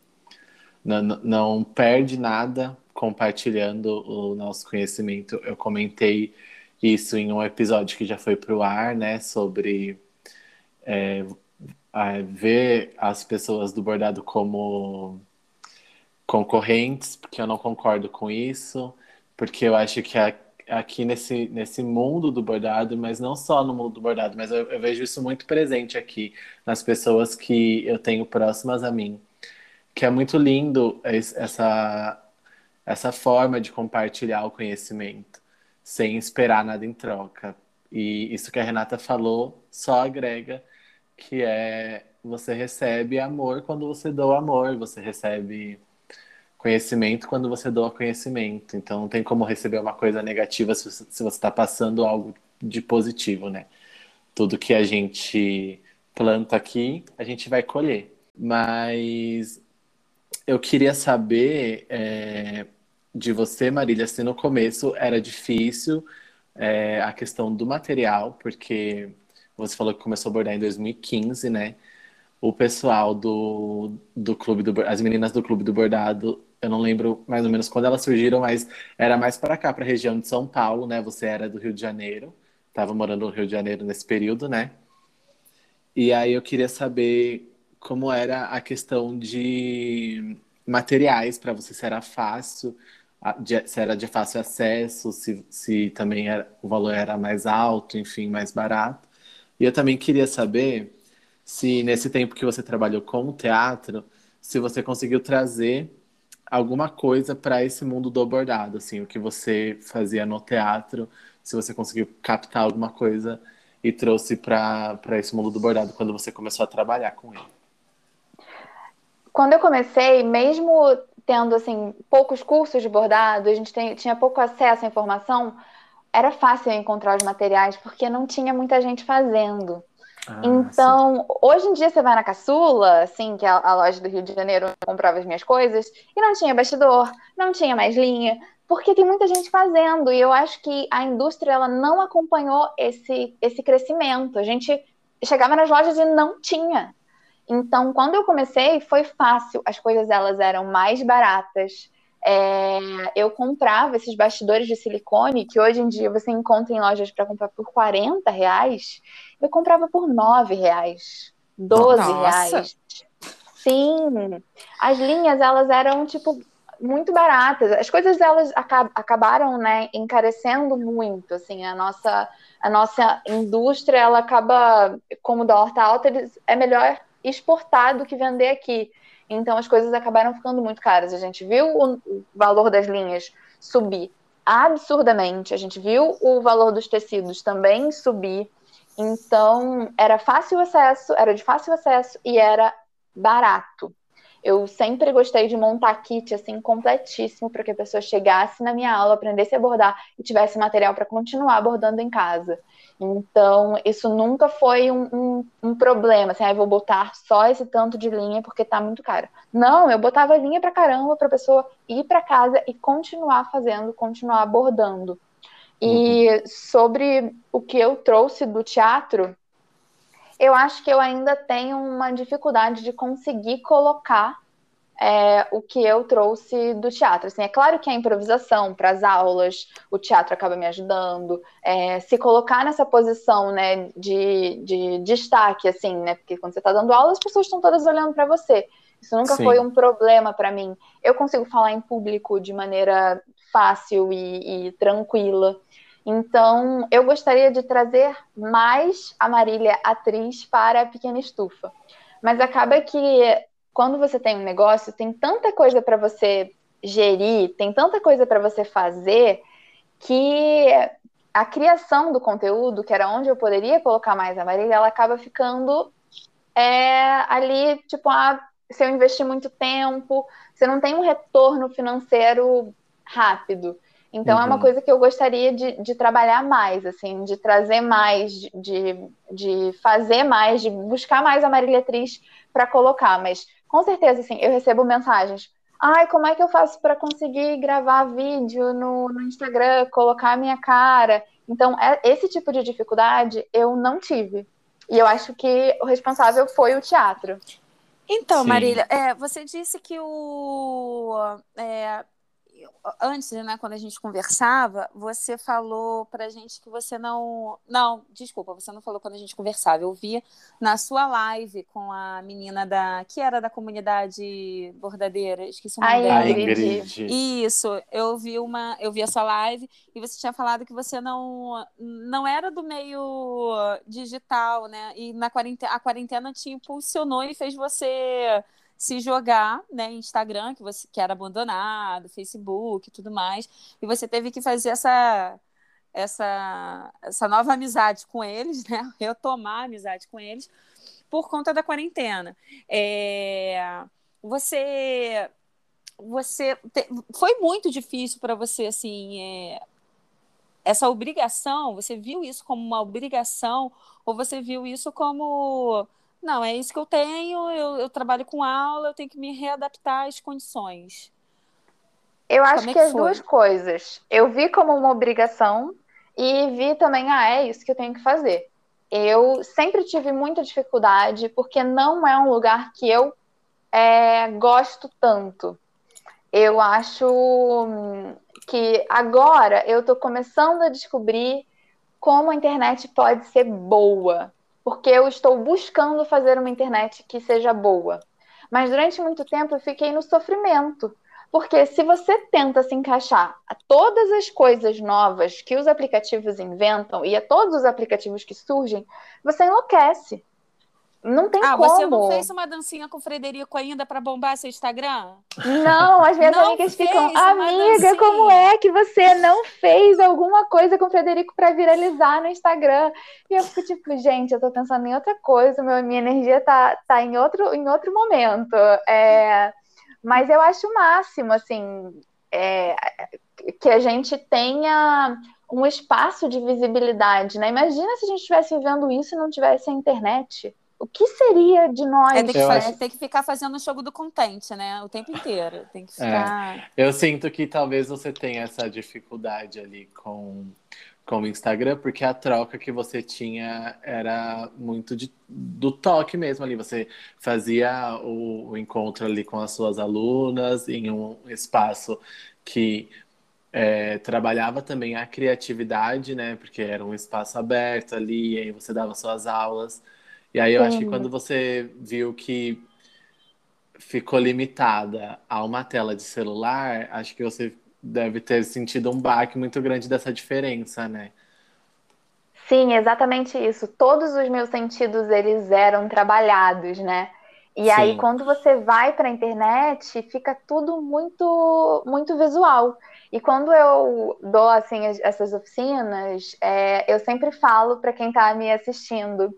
não, não perde nada compartilhando o nosso conhecimento. Eu comentei isso em um episódio que já foi para o ar, né, sobre é, ver as pessoas do bordado como concorrentes, porque eu não concordo com isso, porque eu acho que aqui nesse, nesse mundo do bordado, mas não só no mundo do bordado, mas eu, eu vejo isso muito presente aqui nas pessoas que eu tenho próximas a mim, que é muito lindo essa, essa forma de compartilhar o conhecimento. sem esperar nada em troca. E isso que a Renata falou só agrega que é você recebe amor quando você doa amor, você recebe conhecimento quando você doa conhecimento. Então não tem como receber uma coisa negativa se, se você está passando algo de positivo, né? Tudo que a gente planta aqui, a gente vai colher. Mas eu queria saber é, de você, Marília, se no começo era difícil é, a questão do material, porque você falou que começou a bordar em 2015, né? O pessoal do, do clube do as meninas do clube do bordado, eu não lembro mais ou menos quando elas surgiram, mas era mais para cá, para a região de São Paulo, né? Você era do Rio de Janeiro, estava morando no Rio de Janeiro nesse período, né? E aí eu queria saber como era a questão de materiais para você, se era fácil, se era de fácil acesso, se, se também era, o valor era mais alto, enfim, mais barato. E eu também queria saber se nesse tempo que você trabalhou com o teatro, se você conseguiu trazer alguma coisa para esse mundo do bordado, assim, o que você fazia no teatro, se você conseguiu captar alguma coisa e trouxe para esse mundo do bordado quando você começou a trabalhar com ele. Quando eu comecei, mesmo tendo assim poucos cursos de bordado, a gente tem, tinha pouco acesso à informação, era fácil encontrar os materiais porque não tinha muita gente fazendo. Ah, então, sim. hoje em dia você vai na Caçula, assim, que é a, loja do Rio de Janeiro, eu comprava as minhas coisas, e não tinha bastidor, não tinha mais linha, porque tem muita gente fazendo, e eu acho que a indústria ela não acompanhou esse, esse crescimento. A gente chegava nas lojas e não tinha. Então, quando eu comecei, foi fácil, as coisas elas eram mais baratas. É, eu comprava esses bastidores de silicone, que hoje em dia você encontra em lojas para comprar por 40 reais, eu comprava por 9 reais, 12 Nossa. reais. Sim, as linhas elas eram tipo muito baratas. As coisas elas acabaram, né, encarecendo muito, assim, a nossa a nossa indústria ela acaba como o dólar tá alto, eles, é melhor exportar do que vender aqui. Então as coisas acabaram ficando muito caras. A gente viu o valor das linhas subir absurdamente, a gente viu o valor dos tecidos também subir. Então era fácil acesso, era de fácil acesso e era barato. Eu sempre gostei de montar kit assim completíssimo para que a pessoa chegasse na minha aula, aprendesse a bordar e tivesse material para continuar bordando em casa. Então, isso nunca foi um, um, um problema, assim, ah, vou botar só esse tanto de linha porque tá muito caro. Não, eu botava linha pra caramba pra pessoa ir para casa e continuar fazendo, continuar abordando. E uhum. sobre o que eu trouxe do teatro, eu acho que eu ainda tenho uma dificuldade de conseguir colocar é, o que eu trouxe do teatro. Assim, é claro que a improvisação para as aulas, o teatro acaba me ajudando. É, se colocar nessa posição né, de, de destaque, assim, né? Porque quando você está dando aula, as pessoas estão todas olhando para você. Isso nunca Sim. foi um problema para mim. Eu consigo falar em público de maneira fácil e, e tranquila. Então, eu gostaria de trazer mais a Marília atriz para a Pequena Estufa. Mas acaba que quando você tem um negócio, tem tanta coisa para você gerir, tem tanta coisa para você fazer, que a criação do conteúdo, que era onde eu poderia colocar mais a Marília, ela acaba ficando é, ali, tipo, ah, se eu investir muito tempo, você não tem um retorno financeiro rápido. Então, uhum. é uma uhum. coisa que eu gostaria de, de, trabalhar mais, assim, de trazer mais, de, de fazer mais, de buscar mais a Marília Atriz para colocar. Mas com certeza, assim, eu recebo mensagens. Ai, como é que eu faço para conseguir gravar vídeo no, no Instagram, colocar a minha cara? Então, é, esse tipo de dificuldade eu não tive. E eu acho que o responsável foi o teatro. Então, Sim. Marília, é, você disse que o, é, antes, né, quando a gente conversava, você falou pra gente que você não. Não, desculpa, você não falou quando a gente conversava. Eu vi na sua live com a menina da. que era da comunidade bordadeira, esqueci o nome dela. Ingrid. Isso, eu vi uma. Eu vi a sua live e você tinha falado que você não, não era do meio digital, né? E na quarentena, a quarentena te impulsionou e fez você se jogar, né, Instagram, que você que era abandonado, Facebook tudo mais, e você teve que fazer essa essa, essa nova amizade com eles, né? [LAUGHS] Retomar a amizade com eles por conta da quarentena. É, você, você te, foi muito difícil para você assim é, essa obrigação. Você viu isso como uma obrigação ou você viu isso como não é isso que eu tenho? Eu, eu trabalho com aula, eu tenho que me readaptar às condições. Eu acho Como é que, que as duas coisas. Eu vi como uma obrigação e vi também, ah, é isso que eu tenho que fazer. Eu sempre tive muita dificuldade, porque não é um lugar que eu é, gosto tanto. Eu acho hum, que agora eu estou começando a descobrir como a internet pode ser boa, porque eu estou buscando fazer uma internet que seja boa. Mas durante muito tempo eu fiquei no sofrimento, porque se você tenta se encaixar a todas as coisas novas que os aplicativos inventam e a todos os aplicativos que surgem, você enlouquece. Não tem ah, como. você não fez uma dancinha com o Frederico ainda para bombar seu Instagram? Não, as minhas não amigas ficam, amiga, como é que você não fez alguma coisa com o Frederico para viralizar no Instagram? E eu fico tipo, gente, eu tô pensando em outra coisa, meu, minha energia tá, tá em, outro, em outro momento. É... Mas eu acho o máximo, assim, é, que a gente tenha um espaço de visibilidade, né? Imagina se a gente estivesse vivendo isso e não tivesse a internet. O que seria de nós? É, tem, que, acho... tem que ficar fazendo o jogo do contente, né? O tempo inteiro. Tem que é. ficar. É. Eu sinto que talvez você tenha essa dificuldade ali com com o Instagram, porque a troca que você tinha era muito de, do toque mesmo ali. Você fazia o, o encontro ali com as suas alunas em um espaço que é, trabalhava também a criatividade, né? Porque era um espaço aberto ali, e aí você dava suas aulas. E aí eu Sim. acho que quando você viu que ficou limitada a uma tela de celular, acho que você deve ter sentido um baque muito grande dessa diferença, né? Sim, exatamente isso. Todos os meus sentidos eles eram trabalhados, né? E Sim. aí quando você vai para a internet, fica tudo muito muito visual. E quando eu dou assim essas oficinas, é, eu sempre falo para quem está me assistindo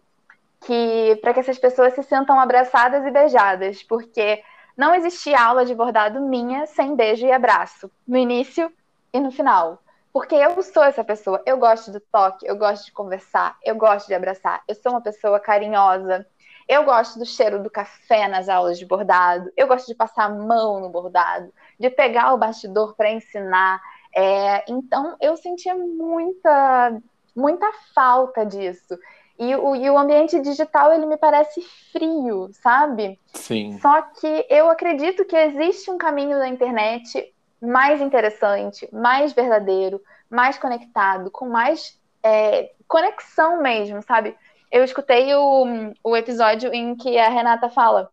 que para que essas pessoas se sintam abraçadas e beijadas, porque não existia aula de bordado minha sem beijo e abraço, no início e no final. Porque eu sou essa pessoa, eu gosto do toque, eu gosto de conversar, eu gosto de abraçar, eu sou uma pessoa carinhosa, eu gosto do cheiro do café nas aulas de bordado, eu gosto de passar a mão no bordado, de pegar o bastidor para ensinar. É, então eu sentia muita, muita falta disso. E o, e o ambiente digital, ele me parece frio, sabe? Sim. Só que eu acredito que existe um caminho da internet mais interessante, mais verdadeiro, mais conectado, com mais é, conexão mesmo, sabe? Eu escutei o, o episódio em que a Renata fala: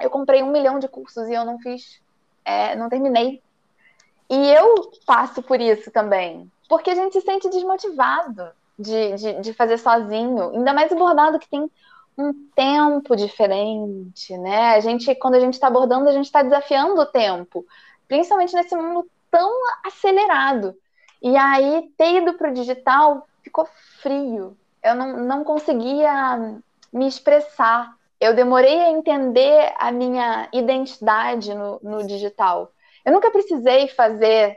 eu comprei um milhão de cursos e eu não fiz, é, não terminei. E eu passo por isso também, porque a gente se sente desmotivado de, de, de fazer sozinho. Ainda mais o bordado que tem um tempo diferente, né? A gente, quando a gente está abordando, a gente está desafiando o tempo, principalmente nesse mundo tão acelerado. E aí, ter ido para o digital ficou frio. Eu não, não conseguia me expressar. Eu demorei a entender a minha identidade no, no digital. Eu nunca precisei fazer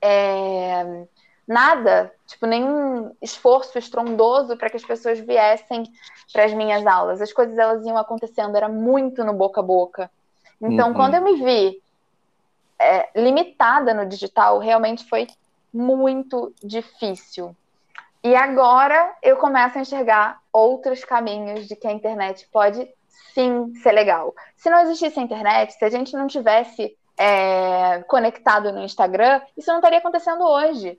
é, nada, tipo, nenhum esforço estrondoso para que as pessoas viessem para as minhas aulas. As coisas elas iam acontecendo, era muito no boca a boca. Então, uhum. quando eu me vi é, limitada no digital, realmente foi muito difícil. E agora eu começo a enxergar outros caminhos de que a internet pode sim ser legal. Se não existisse a internet, se a gente não tivesse é, conectado no Instagram, isso não estaria acontecendo hoje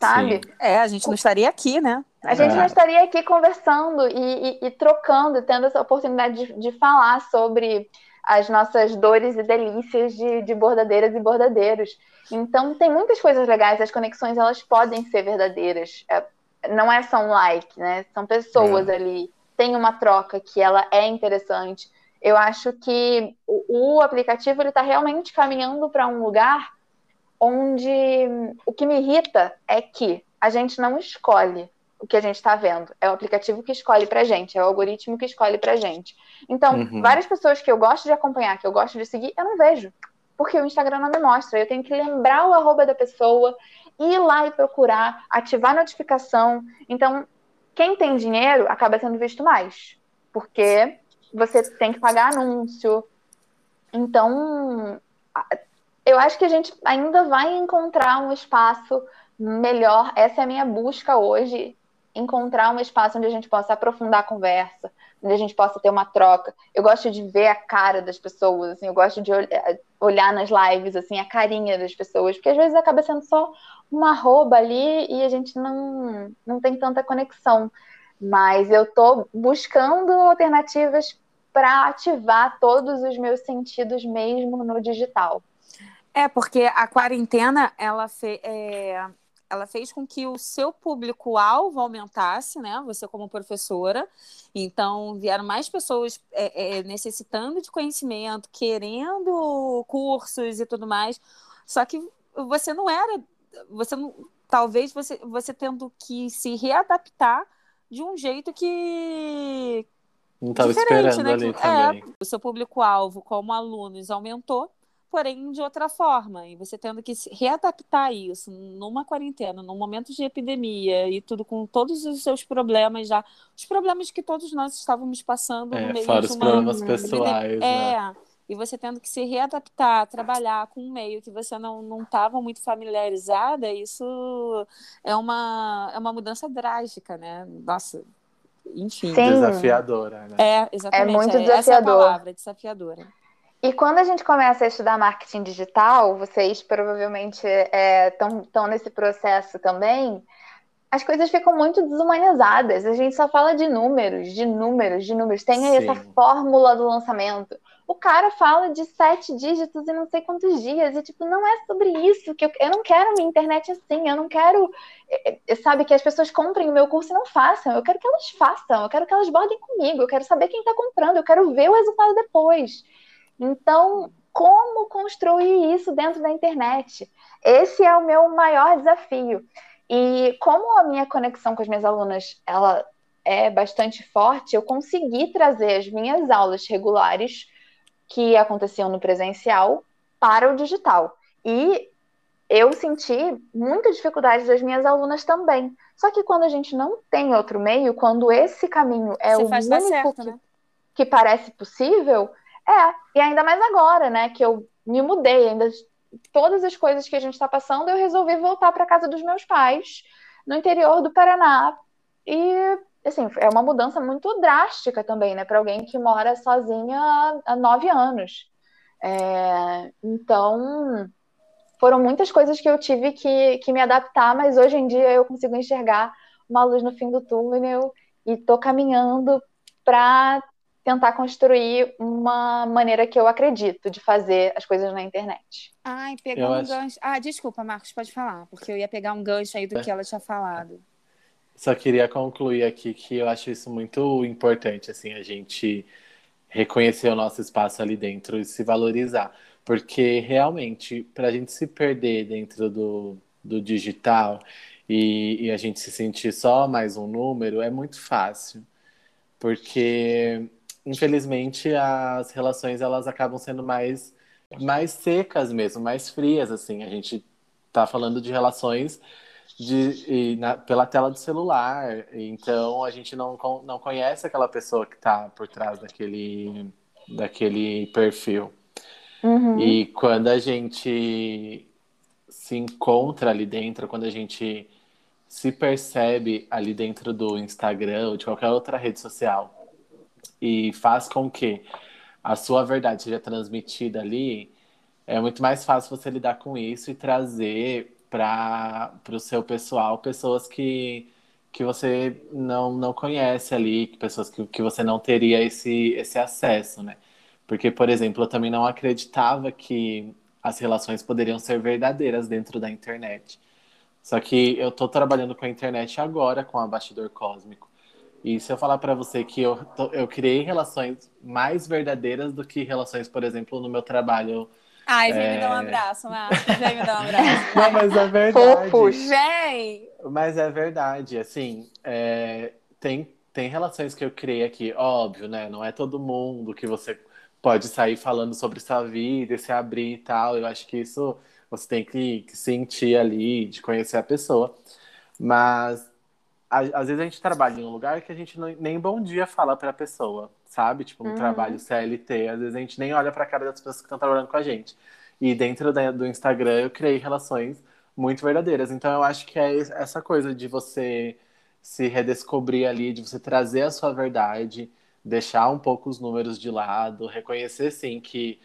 sabe? Sim. É, a gente não estaria aqui, né? A gente é. não estaria aqui conversando e, e, e trocando, tendo essa oportunidade de, de, falar sobre as nossas dores e delícias de, de, bordadeiras e bordadeiros. Então, tem muitas coisas legais, as conexões elas podem ser verdadeiras. É, não é só um like, né? São pessoas é. ali, tem uma troca que ela é interessante. Eu acho que o, o aplicativo ele está realmente caminhando para um lugar onde o que me irrita é que a gente não escolhe o que a gente está vendo. É o aplicativo que escolhe pra gente, é o algoritmo que escolhe pra gente. Então, uhum. várias pessoas que eu gosto de acompanhar, que eu gosto de seguir, eu não vejo. Porque o Instagram não me mostra. Eu tenho que lembrar o arroba da pessoa, ir lá e procurar, ativar a notificação. Então, quem tem dinheiro acaba sendo visto mais. Porque você tem que pagar anúncio. Então, eu acho que a gente ainda vai encontrar um espaço melhor. Essa é a minha busca hoje. Encontrar um espaço onde a gente possa aprofundar a conversa, onde a gente possa ter uma troca. Eu gosto de ver a cara das pessoas, assim, eu gosto de olhar nas lives, assim, a carinha das pessoas, porque às vezes acaba sendo só uma arroba ali e a gente não, não tem tanta conexão. Mas eu estou buscando alternativas para ativar todos os meus sentidos mesmo no digital. É, porque a quarentena, ela, fe é, ela fez com que o seu público-alvo aumentasse, né? Você como professora. Então, vieram mais pessoas é, é, necessitando de conhecimento, querendo cursos e tudo mais. Só que você não era... Você não, talvez você, você tendo que se readaptar de um jeito que... Não estava esperando né? ali que, também. É, o seu público-alvo como alunos aumentou porém de outra forma. E você tendo que se readaptar isso numa quarentena, num momento de epidemia e tudo com todos os seus problemas já, os problemas que todos nós estávamos passando é, no meio fora de os problemas pessoais, né? É. E você tendo que se readaptar, trabalhar com um meio que você não estava muito familiarizada, isso é uma, é uma mudança drástica, né? Nossa, enfim. Sim. Desafiadora, né? É, exatamente. É muito é, desafiador. Essa é a palavra, desafiadora. E quando a gente começa a estudar marketing digital, vocês provavelmente estão é, nesse processo também, as coisas ficam muito desumanizadas. A gente só fala de números, de números, de números. Tem aí essa fórmula do lançamento. O cara fala de sete dígitos e não sei quantos dias. E, tipo, não é sobre isso que eu, eu não quero minha internet assim. Eu não quero, é, é, sabe, que as pessoas comprem o meu curso e não façam. Eu quero que elas façam. Eu quero que elas bordem comigo. Eu quero saber quem está comprando. Eu quero ver o resultado depois. Então, como construir isso dentro da internet? Esse é o meu maior desafio. E como a minha conexão com as minhas alunas ela é bastante forte, eu consegui trazer as minhas aulas regulares que aconteciam no presencial para o digital. E eu senti muita dificuldade das minhas alunas também. Só que quando a gente não tem outro meio, quando esse caminho é Você o único certo, que, né? que parece possível, é, e ainda mais agora, né, que eu me mudei, ainda todas as coisas que a gente está passando, eu resolvi voltar para casa dos meus pais, no interior do Paraná. E, assim, é uma mudança muito drástica também, né, para alguém que mora sozinha há, nove anos. É, então, foram muitas coisas que eu tive que, que me adaptar, mas hoje em dia eu consigo enxergar uma luz no fim do túnel e estou caminhando para tentar construir uma maneira que eu acredito de fazer as coisas na internet. Ai, pegar um acho... gancho. Ah, desculpa, Marcos, pode falar, porque eu ia pegar um gancho aí do é. que ela tinha falado. Só queria concluir aqui que eu acho isso muito importante, assim, a gente reconhecer o nosso espaço ali dentro e se valorizar. Porque realmente, para a gente se perder dentro do, do digital e, e a gente se sentir só mais um número, é muito fácil. Porque infelizmente, as relações elas acabam sendo mais, mais secas mesmo, mais frias, assim. A gente tá falando de relações de, na, pela tela do celular, então a gente não, não conhece aquela pessoa que está por trás daquele, daquele perfil. Uhum. E quando a gente se encontra ali dentro, quando a gente se percebe ali dentro do Instagram ou de qualquer outra rede social, e faz com que a sua verdade seja transmitida ali, é muito mais fácil você lidar com isso e trazer para o seu pessoal pessoas que, que você não, não conhece ali, pessoas que, que você não teria esse, esse acesso, né? Porque, por exemplo, eu também não acreditava que as relações poderiam ser verdadeiras dentro da internet. Só que eu estou trabalhando com a internet agora, com o Bastidor Cósmico. E se eu falar para você que eu, eu criei relações mais verdadeiras do que relações, por exemplo, no meu trabalho Ai, vem é... me dar um abraço, Márcio. [LAUGHS] Vem me dar um abraço. Não, mas é verdade. Fofos. Vem! Mas é verdade, assim, é... tem, tem relações que eu criei aqui, óbvio, né? Não é todo mundo que você pode sair falando sobre sua vida, se abrir e tal. Eu acho que isso você tem que, que sentir ali, de conhecer a pessoa. Mas às vezes a gente trabalha em um lugar que a gente não, nem bom dia fala para a pessoa, sabe? Tipo, no uhum. trabalho CLT, às vezes a gente nem olha para a cara das pessoas que estão trabalhando com a gente. E dentro da, do Instagram eu criei relações muito verdadeiras. Então eu acho que é essa coisa de você se redescobrir ali, de você trazer a sua verdade, deixar um pouco os números de lado, reconhecer sim que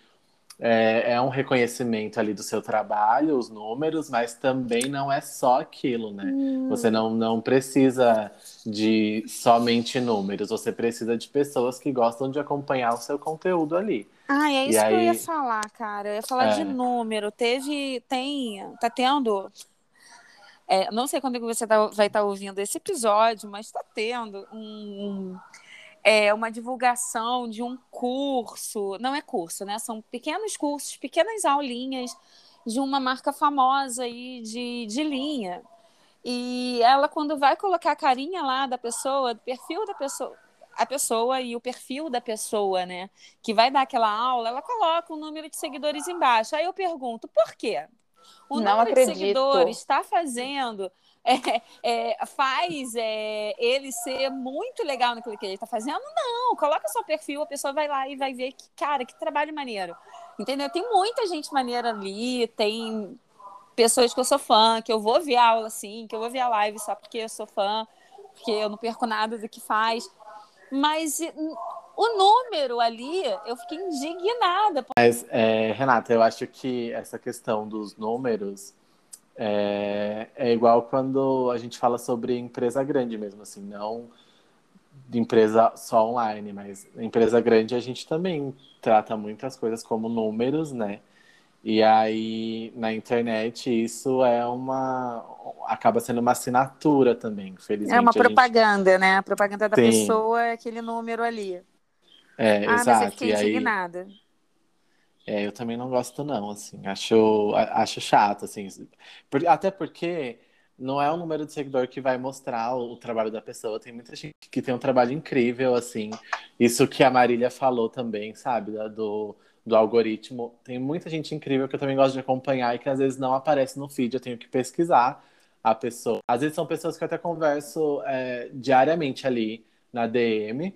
é, é, um reconhecimento ali do seu trabalho, os números, mas também não é só aquilo, né? Hum. Você não, não precisa de somente números, você precisa de pessoas que gostam de acompanhar o seu conteúdo ali. Ah, é isso e que aí... eu ia falar, cara. Eu ia falar é. de número. Teve, tem, tá tendo. É, não sei quando você tá, vai estar tá ouvindo esse episódio, mas está tendo um, é, uma divulgação de um curso, não é curso, né? São pequenos cursos, pequenas aulinhas de uma marca famosa aí de, de linha. E ela, quando vai colocar a carinha lá da pessoa, do perfil da pessoa, a pessoa e o perfil da pessoa, né? Que vai dar aquela aula, ela coloca o número de seguidores embaixo. Aí eu pergunto, por quê? O não número acredito. de seguidores está fazendo é, é, faz é, ele ser muito legal naquilo que ele está fazendo? Não, coloca seu perfil, a pessoa vai lá e vai ver que, cara, que trabalho maneiro. Entendeu? Tem muita gente maneira ali, tem pessoas que eu sou fã, que eu vou ver a aula sim, que eu vou ver a live só porque eu sou fã, porque eu não perco nada do que faz. Mas o número ali, eu fiquei indignada. Mas, é, Renata, eu acho que essa questão dos números é, é igual quando a gente fala sobre empresa grande mesmo, assim, não de empresa só online, mas empresa grande a gente também trata muitas coisas como números, né? E aí na internet isso é uma acaba sendo uma assinatura também, felizmente. É uma propaganda, gente... né? A propaganda da Sim. pessoa é aquele número ali. É, ah, exato. Mas eu fiquei indignada. Aí... É, eu também não gosto não, assim, acho, acho chato, assim, até porque não é o número de seguidor que vai mostrar o, trabalho da pessoa, tem muita gente que tem um trabalho incrível, assim, isso que a Marília falou também, sabe, do, do algoritmo, tem muita gente incrível que eu também gosto de acompanhar e que às vezes não aparece no feed, eu tenho que pesquisar a pessoa, às vezes são pessoas que eu até converso é, diariamente ali na DM,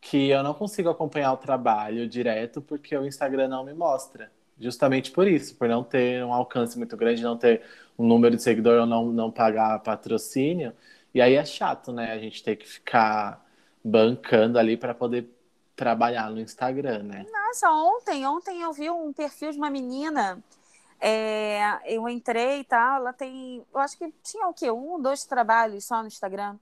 que eu não consigo acompanhar o trabalho direto porque o Instagram não me mostra. Justamente por isso, por não ter um alcance muito grande, não ter um número de seguidor ou não, não pagar patrocínio. E aí é chato, né? A gente ter que ficar bancando ali para poder trabalhar no Instagram, né? Nossa, ontem, ontem eu vi um perfil de uma menina. É, eu entrei e tal, ela tem. Eu acho que tinha o quê? Um, dois trabalhos só no Instagram.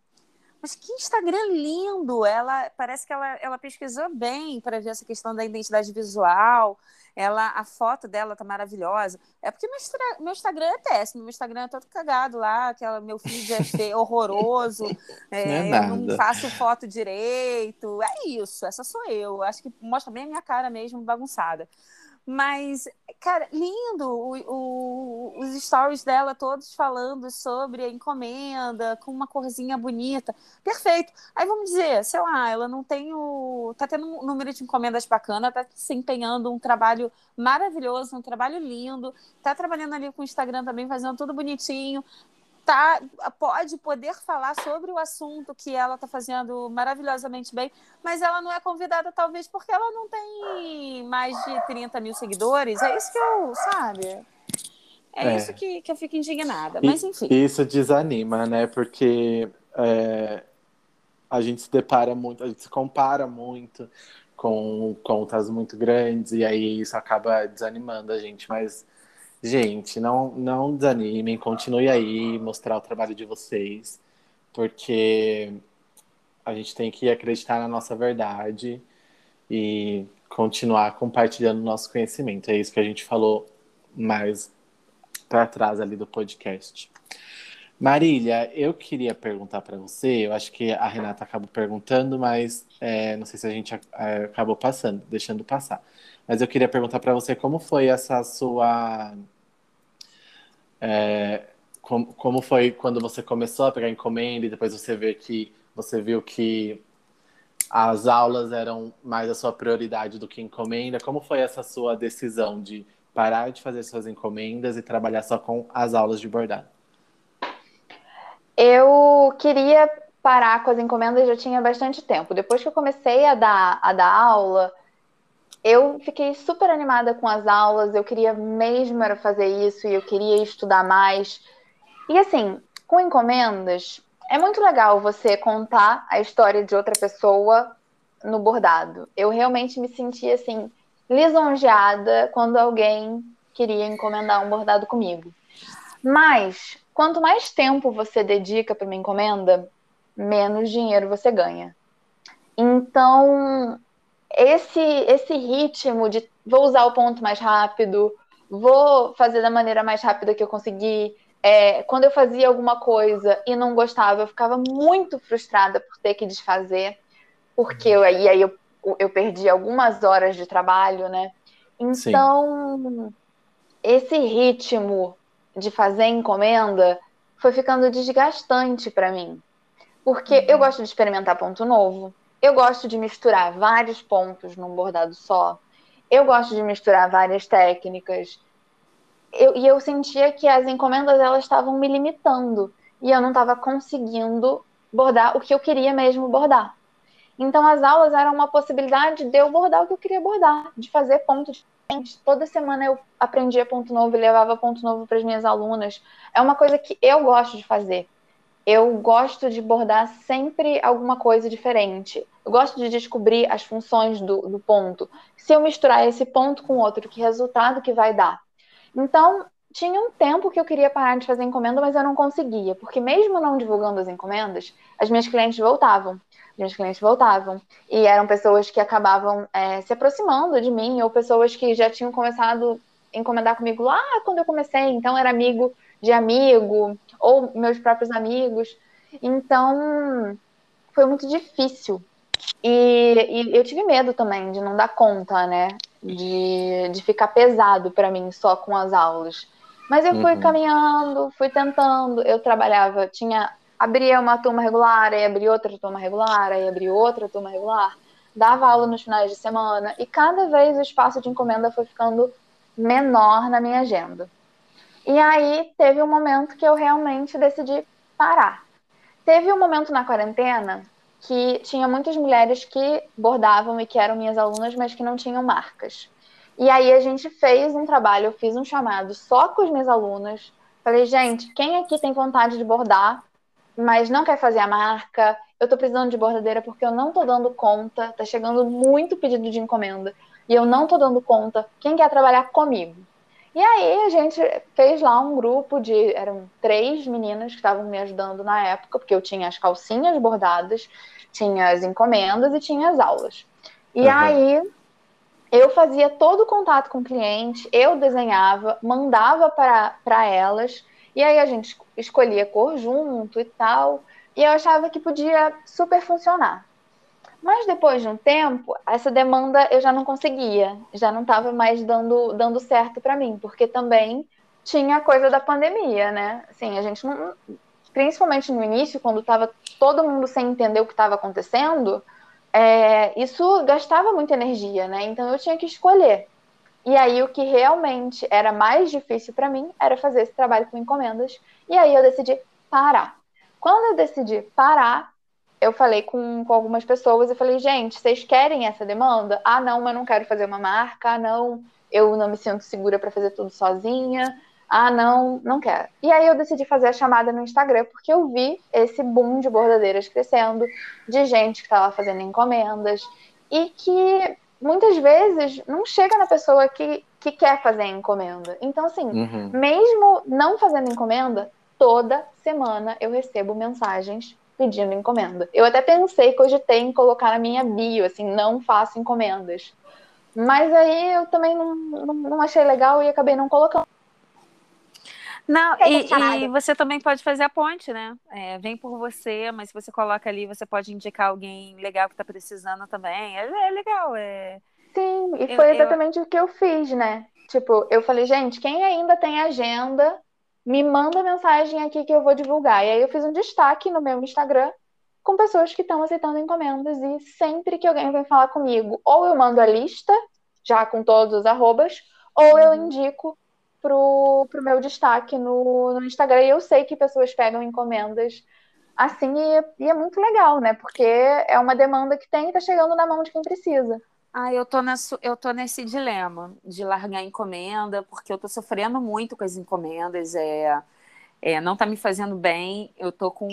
Mas que Instagram lindo! Ela parece que ela, ela pesquisou bem para ver essa questão da identidade visual. Ela, a foto dela tá maravilhosa. É porque meu, meu Instagram é péssimo, meu Instagram é todo cagado lá, aquela, meu feed é feio, [LAUGHS] horroroso. É, não é eu não faço foto direito. É isso, essa sou eu. Acho que mostra bem a minha cara mesmo, bagunçada. Mas, cara, lindo o, o, os stories dela todos falando sobre a encomenda, com uma corzinha bonita. Perfeito. Aí vamos dizer, sei lá, ela não tem o. tá tendo um número de encomendas bacana, tá desempenhando um trabalho maravilhoso, um trabalho lindo, tá trabalhando ali com o Instagram também, fazendo tudo bonitinho, tá, pode poder falar sobre o assunto que ela está fazendo maravilhosamente bem, mas ela não é convidada, talvez, porque ela não tem mais de 30 mil seguidores. É isso que eu, sabe? É, é. isso que, que eu fico indignada. Mas, enfim. Isso desanima, né? Porque é, a gente se depara muito, a gente se compara muito com contas muito grandes, e aí isso acaba desanimando a gente, mas Gente, não, não desanimem, continue aí, mostrar o trabalho de vocês, porque a gente tem que acreditar na nossa verdade e continuar compartilhando nosso conhecimento. É isso que a gente falou mais para trás ali do podcast. Marília, eu queria perguntar para você, eu acho que a Renata acabou perguntando, mas é, não sei se a gente é, acabou passando, deixando passar. Mas eu queria perguntar para você como foi essa sua. É, como, como foi quando você começou a pegar encomenda e depois você vê que você viu que as aulas eram mais a sua prioridade do que encomenda. Como foi essa sua decisão de parar de fazer suas encomendas e trabalhar só com as aulas de bordado? Eu queria parar com as encomendas já tinha bastante tempo. Depois que eu comecei a dar, a dar aula, eu fiquei super animada com as aulas, eu queria mesmo era fazer isso e eu queria estudar mais. E assim, com encomendas, é muito legal você contar a história de outra pessoa no bordado. Eu realmente me senti assim lisonjeada quando alguém queria encomendar um bordado comigo. Mas quanto mais tempo você dedica para uma encomenda, menos dinheiro você ganha. Então, esse esse ritmo de vou usar o ponto mais rápido, vou fazer da maneira mais rápida que eu conseguir, é, quando eu fazia alguma coisa e não gostava, eu ficava muito frustrada por ter que desfazer, porque eu, e aí eu, eu perdi algumas horas de trabalho, né? Então, Sim. esse ritmo de fazer encomenda foi ficando desgastante para mim. Porque uhum. eu gosto de experimentar ponto novo, eu gosto de misturar vários pontos num bordado só, eu gosto de misturar várias técnicas eu, e eu sentia que as encomendas elas estavam me limitando e eu não estava conseguindo bordar o que eu queria mesmo bordar. Então as aulas eram uma possibilidade de eu bordar o que eu queria bordar, de fazer pontos diferentes. Toda semana eu aprendia ponto novo e levava ponto novo para as minhas alunas. É uma coisa que eu gosto de fazer. Eu gosto de bordar sempre alguma coisa diferente. Eu gosto de descobrir as funções do, do ponto. Se eu misturar esse ponto com outro, que resultado que vai dar? Então, tinha um tempo que eu queria parar de fazer encomenda, mas eu não conseguia, porque mesmo não divulgando as encomendas, as minhas clientes voltavam. As minhas clientes voltavam. E eram pessoas que acabavam é, se aproximando de mim, ou pessoas que já tinham começado a encomendar comigo lá quando eu comecei, então era amigo de amigo, ou meus próprios amigos. Então, foi muito difícil. E, e eu tive medo também de não dar conta, né? de, de ficar pesado para mim só com as aulas. Mas eu fui uhum. caminhando, fui tentando. Eu trabalhava, tinha abria uma turma regular, aí abria outra turma regular, aí abria outra turma regular, dava aula nos finais de semana e cada vez o espaço de encomenda foi ficando menor na minha agenda. E aí teve um momento que eu realmente decidi parar. Teve um momento na quarentena que tinha muitas mulheres que bordavam e que eram minhas alunas, mas que não tinham marcas. E aí a gente fez um trabalho, eu fiz um chamado só com as minhas alunas. Falei, gente, quem aqui tem vontade de bordar, mas não quer fazer a marca? Eu tô precisando de bordadeira porque eu não tô dando conta, tá chegando muito pedido de encomenda e eu não tô dando conta. Quem quer trabalhar comigo? E aí a gente fez lá um grupo de. Eram três meninas que estavam me ajudando na época, porque eu tinha as calcinhas bordadas, tinha as encomendas e tinha as aulas. E uhum. aí eu fazia todo o contato com o cliente, eu desenhava, mandava para elas, e aí a gente escolhia cor junto e tal, e eu achava que podia super funcionar. Mas depois de um tempo, essa demanda eu já não conseguia, já não estava mais dando, dando certo para mim, porque também tinha a coisa da pandemia, né? Assim, a gente não, principalmente no início, quando estava todo mundo sem entender o que estava acontecendo, é, isso gastava muita energia, né? Então eu tinha que escolher. E aí o que realmente era mais difícil para mim era fazer esse trabalho com encomendas. E aí eu decidi parar. Quando eu decidi parar, eu falei com, com algumas pessoas e falei, gente, vocês querem essa demanda? Ah, não, mas não quero fazer uma marca. Ah, não, eu não me sinto segura para fazer tudo sozinha. Ah, não, não quero. E aí eu decidi fazer a chamada no Instagram, porque eu vi esse boom de bordadeiras crescendo, de gente que estava fazendo encomendas, e que muitas vezes não chega na pessoa que, que quer fazer a encomenda. Então, assim, uhum. mesmo não fazendo encomenda, toda semana eu recebo mensagens pedindo encomenda. Eu até pensei, cogitei em colocar na minha bio, assim, não faço encomendas. Mas aí eu também não, não, não achei legal e acabei não colocando. Não, e, e, você também pode fazer a ponte, né? É, vem por você, mas se você coloca ali, você pode indicar alguém legal que está precisando também. É, é legal, é. Sim, e eu, foi exatamente eu... o que eu fiz, né? Tipo, eu falei, gente, quem ainda tem agenda, me manda mensagem aqui que eu vou divulgar. E aí eu fiz um destaque no meu Instagram com pessoas que estão aceitando encomendas e sempre que alguém vem falar comigo, ou eu mando a lista, já com todos os arrobas, ou eu uhum. indico pro, pro meu destaque no, no Instagram. E eu sei que pessoas pegam encomendas assim e, e, é muito legal, né? Porque é uma demanda que tem e tá chegando na mão de quem precisa. Ah, eu tô, nesse, eu tô nesse dilema de largar a encomenda, porque eu tô sofrendo muito com as encomendas, é, é não tá me fazendo bem. Eu tô com,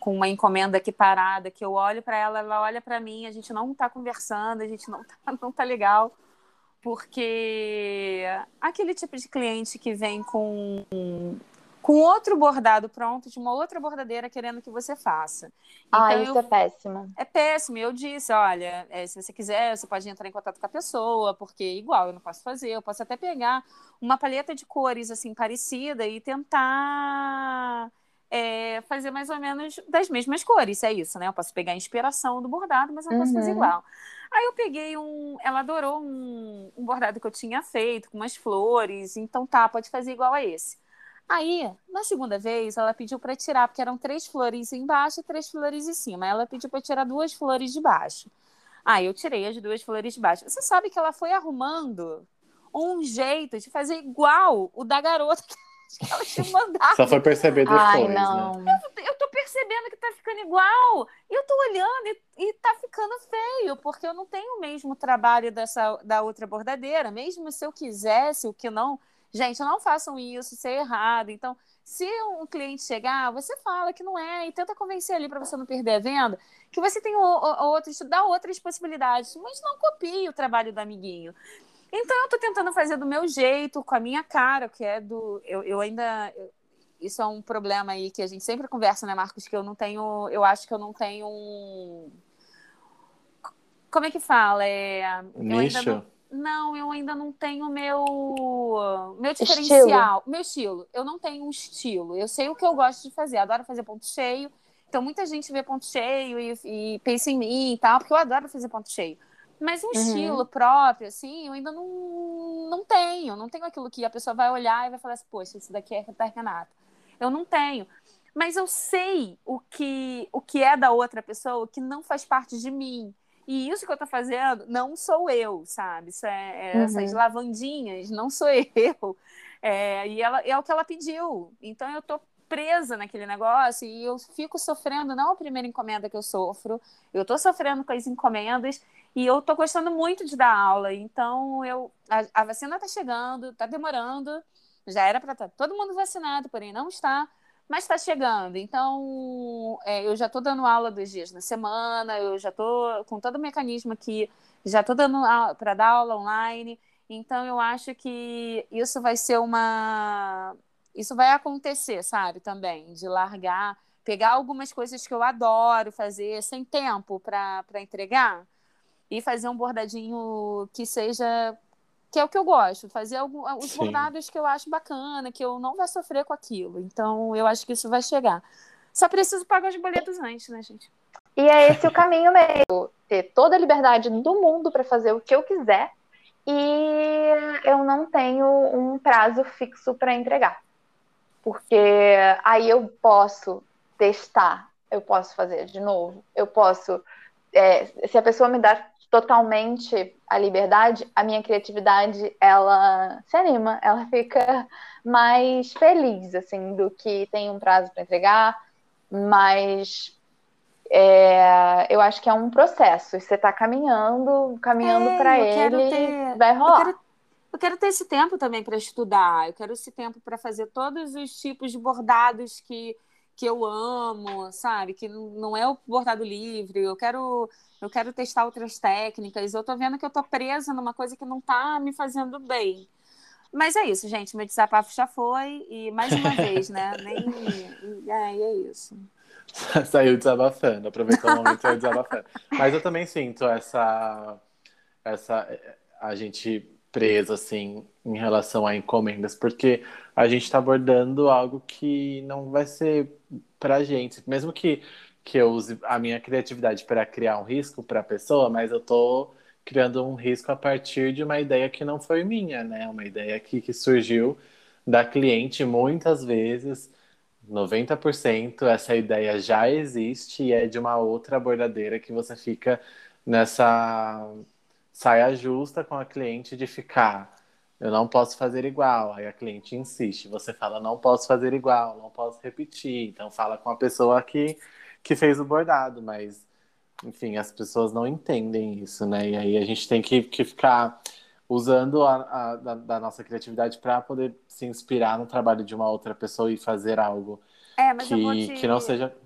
com uma encomenda aqui parada, que eu olho para ela, ela olha para mim, a gente não tá conversando, a gente não tá, [LAUGHS] não tá legal porque aquele tipo de cliente que vem com com outro bordado pronto de uma outra bordadeira querendo que você faça. Então, ah, isso eu, é péssimo. É péssimo. Eu disse, olha, é, se você quiser, você pode entrar em contato com a pessoa, porque igual eu não posso fazer, eu posso até pegar uma paleta de cores assim parecida e tentar é, fazer mais ou menos das mesmas cores, é isso, né? Eu posso pegar a inspiração do bordado, mas eu não posso fazer uhum. igual. Aí eu peguei um. Ela adorou um, um bordado que eu tinha feito, com umas flores. Então tá, pode fazer igual a esse. Aí, na segunda vez, ela pediu para tirar, porque eram três flores embaixo e três flores em cima. Ela pediu para tirar duas flores de baixo. Aí eu tirei as duas flores de baixo. Você sabe que ela foi arrumando um jeito de fazer igual o da garota [LAUGHS] que ela tinha mandado. Só foi perceber depois, Ai, né? não. Né? Eu, eu tô percebendo que tá ficando igual. E eu tô olhando e, e tá ficando feio, porque eu não tenho o mesmo trabalho dessa, da outra bordadeira. Mesmo se eu quisesse, o que não... Gente, não façam isso, isso é errado. Então, se um cliente chegar, você fala que não é e tenta convencer ali para você não perder a venda, que você tem outros, dá outras possibilidades, mas não copie o trabalho do amiguinho. Então eu tô tentando fazer do meu jeito, com a minha cara, que é do. Eu, eu ainda. Eu, isso é um problema aí que a gente sempre conversa, né, Marcos? Que eu não tenho. Eu acho que eu não tenho um. Como é que fala? É, Nicho? Não, eu ainda não tenho meu meu diferencial, estilo. meu estilo. Eu não tenho um estilo. Eu sei o que eu gosto de fazer. Adoro fazer ponto cheio. Então muita gente vê ponto cheio e, e pensa em mim e tal, porque eu adoro fazer ponto cheio. Mas um uhum. estilo próprio, assim, eu ainda não, não tenho. Não tenho aquilo que a pessoa vai olhar e vai falar assim, poxa, isso daqui é da Renata. Eu não tenho. Mas eu sei o que, o que é da outra pessoa que não faz parte de mim. E isso que eu tô fazendo não sou eu, sabe? Isso é, é uhum. essas lavandinhas, não sou [LAUGHS] eu. É, e ela, é o que ela pediu. Então eu tô presa naquele negócio e eu fico sofrendo, não a primeira encomenda que eu sofro, eu tô sofrendo com as encomendas e eu tô gostando muito de dar aula. Então, eu a, a vacina tá chegando, tá demorando, já era para estar tá todo mundo vacinado, porém não está, mas está chegando. Então, é, eu já estou dando aula dois dias na semana, eu já estou com todo o mecanismo aqui, já estou dando para dar aula online. Então, eu acho que isso vai ser uma isso vai acontecer, sabe, também, de largar, pegar algumas coisas que eu adoro fazer sem tempo para entregar e fazer um bordadinho que seja que é o que eu gosto, fazer algum, os Sim. bordados que eu acho bacana, que eu não vai sofrer com aquilo. Então, eu acho que isso vai chegar. Só preciso pagar os boletos antes, né, gente? E é esse o caminho mesmo. Ter toda a liberdade do mundo para fazer o que eu quiser e eu não tenho um prazo fixo para entregar porque aí eu posso testar, eu posso fazer de novo, eu posso. É, se a pessoa me dá totalmente a liberdade, a minha criatividade ela se anima, ela fica mais feliz assim do que tem um prazo para entregar, mas é, eu acho que é um processo. Você está caminhando, caminhando é, para ele, ter... vai rolar eu quero ter esse tempo também para estudar, eu quero esse tempo para fazer todos os tipos de bordados que, que eu amo, sabe? Que não é o bordado livre, eu quero eu quero testar outras técnicas. Eu tô vendo que eu tô presa numa coisa que não tá me fazendo bem. Mas é isso, gente. Meu desabafo já foi. E mais uma [LAUGHS] vez, né? Nem. É, é isso. [LAUGHS] Saiu desabafando, aproveitou o momento e desabafando. Mas eu também sinto essa. essa a gente presa assim em relação a encomendas, porque a gente está abordando algo que não vai ser para gente, mesmo que que eu use a minha criatividade para criar um risco para a pessoa, mas eu tô criando um risco a partir de uma ideia que não foi minha, né? Uma ideia que, que surgiu da cliente muitas vezes. 90% essa ideia já existe e é de uma outra bordadeira que você fica nessa saia justa com a cliente de ficar eu não posso fazer igual. Aí a cliente insiste, você fala, não posso fazer igual, não posso repetir. Então fala com a pessoa que, que fez o bordado, mas enfim, as pessoas não entendem isso, né? E aí a gente tem que, que ficar usando a, a da, da, nossa criatividade para poder se inspirar no trabalho de uma outra pessoa e fazer algo é, que, te... que não seja.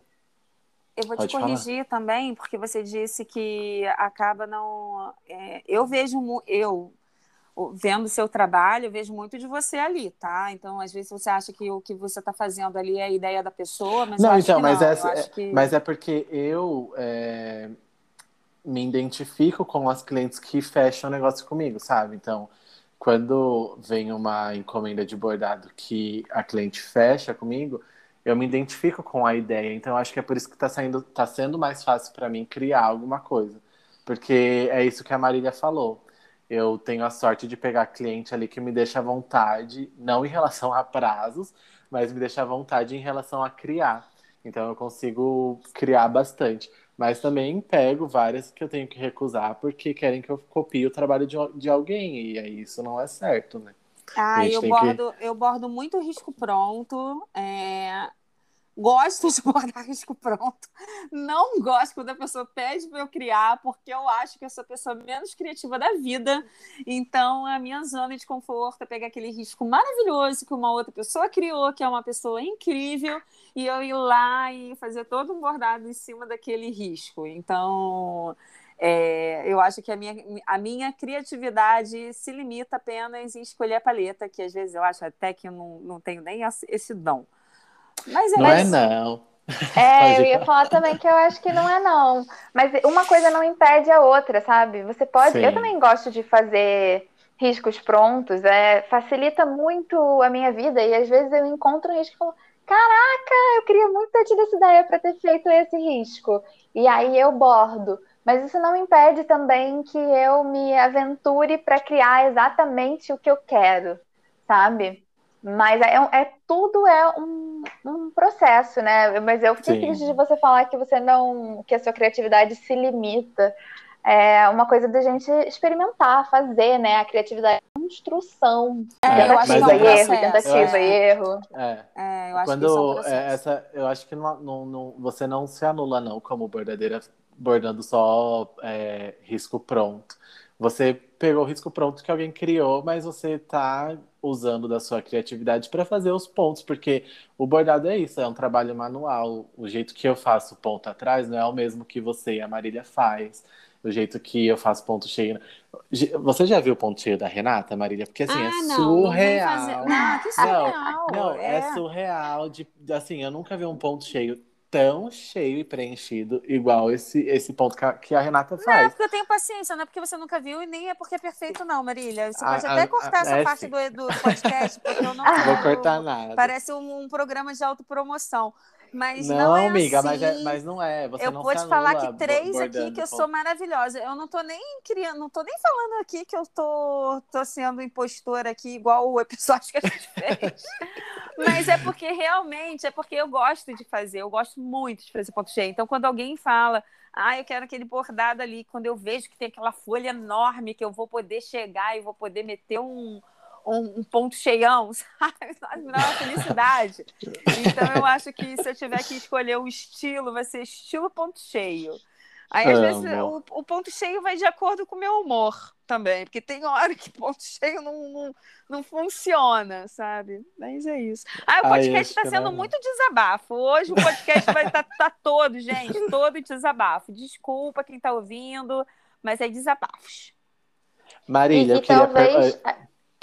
Eu vou Pode te corrigir falar. também, porque você disse que acaba não. É, eu vejo, eu vendo o seu trabalho, eu vejo muito de você ali, tá? Então, às vezes você acha que o que você está fazendo ali é a ideia da pessoa, mas não, então, mas não. É, que... mas é porque eu é, me identifico com as clientes que fecham negócio comigo, sabe? Então, quando vem uma encomenda de bordado que a cliente fecha comigo, eu me identifico com a ideia. Então, acho que é por isso que está saindo, tá sendo mais fácil para mim criar alguma coisa, porque é isso que a Marília falou eu tenho a sorte de pegar cliente ali que me deixa à vontade, não em relação a prazos, mas me deixa à vontade em relação a criar. Então eu consigo criar bastante. Mas também pego várias que eu tenho que recusar porque querem que eu copie o trabalho de, de alguém. E aí isso não é certo, né? Ah, eu bordo, que... eu bordo muito risco pronto. É... Gosto de [LAUGHS] bordar risco pronto. Não gosto quando a pessoa pede para eu criar, porque eu acho que eu sou a pessoa menos criativa da vida. Então, a minha zona de conforto é pegar aquele risco maravilhoso que uma outra pessoa criou, que é uma pessoa incrível, e eu ir lá e fazer todo um bordado em cima daquele risco. Então, é, eu acho que a minha, a minha criatividade se limita apenas em escolher a paleta, que às vezes eu acho até que eu não, não tenho nem esse dom. Mas é, não é não. É, [LAUGHS] eu ia falar também que eu acho que não é não. Mas uma coisa não impede a outra, sabe? Você pode. Sim. Eu também gosto de fazer riscos prontos, é, facilita muito a minha vida. E às vezes eu encontro um risco e falo: Caraca, eu queria muito ter tido essa ideia para ter feito esse risco. E aí eu bordo. Mas isso não impede também que eu me aventure para criar exatamente o que eu quero, sabe? Mas é, é, tudo é um, um processo, né? Mas eu fiquei triste de você falar que você não. que a sua criatividade se limita. É uma coisa da gente experimentar, fazer, né? A criatividade é construção. É, tentativa e erro, tentativa e erro. É. é. eu acho Quando que é, é essa, eu acho que não, não, não, você não se anula, não, como bordadeira, bordando só é, risco pronto. Você pegou o risco pronto que alguém criou, mas você está usando da sua criatividade para fazer os pontos, porque o bordado é isso, é um trabalho manual. O jeito que eu faço ponto atrás não é o mesmo que você e a Marília faz. O jeito que eu faço ponto cheio. Você já viu o ponto cheio da Renata, Marília? Porque assim, é ah, é não, surreal. Não, não, que surreal. Não, não é... é surreal. De, assim, eu nunca vi um ponto cheio tão cheio e preenchido igual esse, esse ponto que a, que a Renata faz. Não é porque eu tenho paciência, não é porque você nunca viu e nem é porque é perfeito, não, Marília. Você pode a, até cortar a, essa é parte do, do podcast, porque eu não [LAUGHS] vou cortar nada. Parece um, um programa de autopromoção. Mas não, não é amiga, assim. mas, é, mas não é. Você eu não vou te falar que três aqui que eu sou maravilhosa. Eu não tô nem criando, não tô nem falando aqui que eu tô, tô sendo impostora aqui, igual o episódio que a gente fez. [LAUGHS] mas é porque realmente, é porque eu gosto de fazer, eu gosto muito de fazer ponto cheio. Então, quando alguém fala, ah, eu quero aquele bordado ali, quando eu vejo que tem aquela folha enorme que eu vou poder chegar e vou poder meter um um, um, ponto cheião, [LAUGHS] sabe? Me dá uma felicidade. Então eu acho que se eu tiver que escolher um estilo, vai ser estilo ponto cheio. Aí, às vezes, o, o, ponto cheio vai de acordo com o meu humor também, porque tem hora que [LAUGHS] ponto cheio não, não, não funciona, sabe? Mas é isso. Ah, o podcast está sendo muito desabafo. Hoje o podcast vai estar tá, tá todo, gente, todo desabafo. Desculpa quem está ouvindo, mas é desabafos. Marília, e, eu queria... Talvez...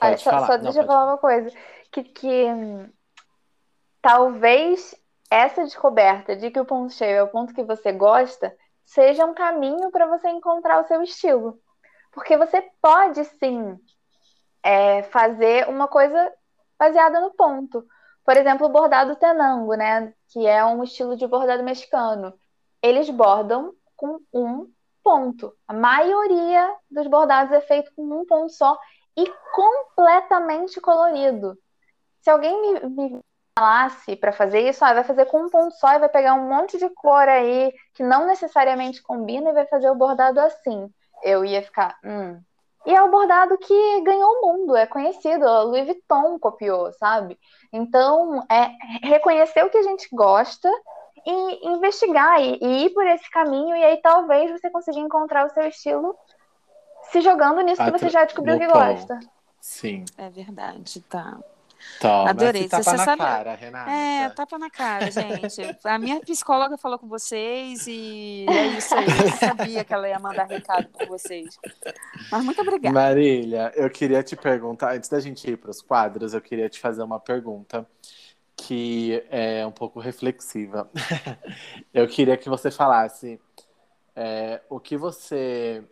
Pode só, só deixa eu falar uma coisa. Que, que talvez essa descoberta de que o ponto cheio é o ponto que você gosta seja um caminho para você encontrar o seu estilo. Porque você pode sim é, fazer uma coisa baseada no ponto. Por exemplo, o bordado tenango, né? Que é um estilo de bordado mexicano. Eles bordam com um ponto. A maioria dos bordados é feito com um ponto só e completamente colorido. Se alguém me, me falasse para fazer isso, ah, vai fazer com um ponto só e vai pegar um monte de cor aí que não necessariamente combina e vai fazer o bordado assim. Eu ia ficar, hum. E é o bordado que ganhou o mundo, é conhecido, a Louis Vuitton copiou, sabe? Então, é reconhecer o que a gente gosta e investigar e, e ir por esse caminho, e aí talvez você consiga encontrar o seu estilo se jogando nisso que você já descobriu que gosta. Sim. É verdade, tá. Toma, Adorei. Tapa Você na sabe- cara, Renata. É, tapa na cara, gente. A minha psicóloga falou com vocês e é isso aí. Eu sabia que ela ia mandar recado para vocês. Mas muito obrigada. Marília, eu queria te perguntar, antes da gente ir para os quadros, eu queria te fazer uma pergunta que é um pouco reflexiva. [LAUGHS] eu queria que você falasse é, o que você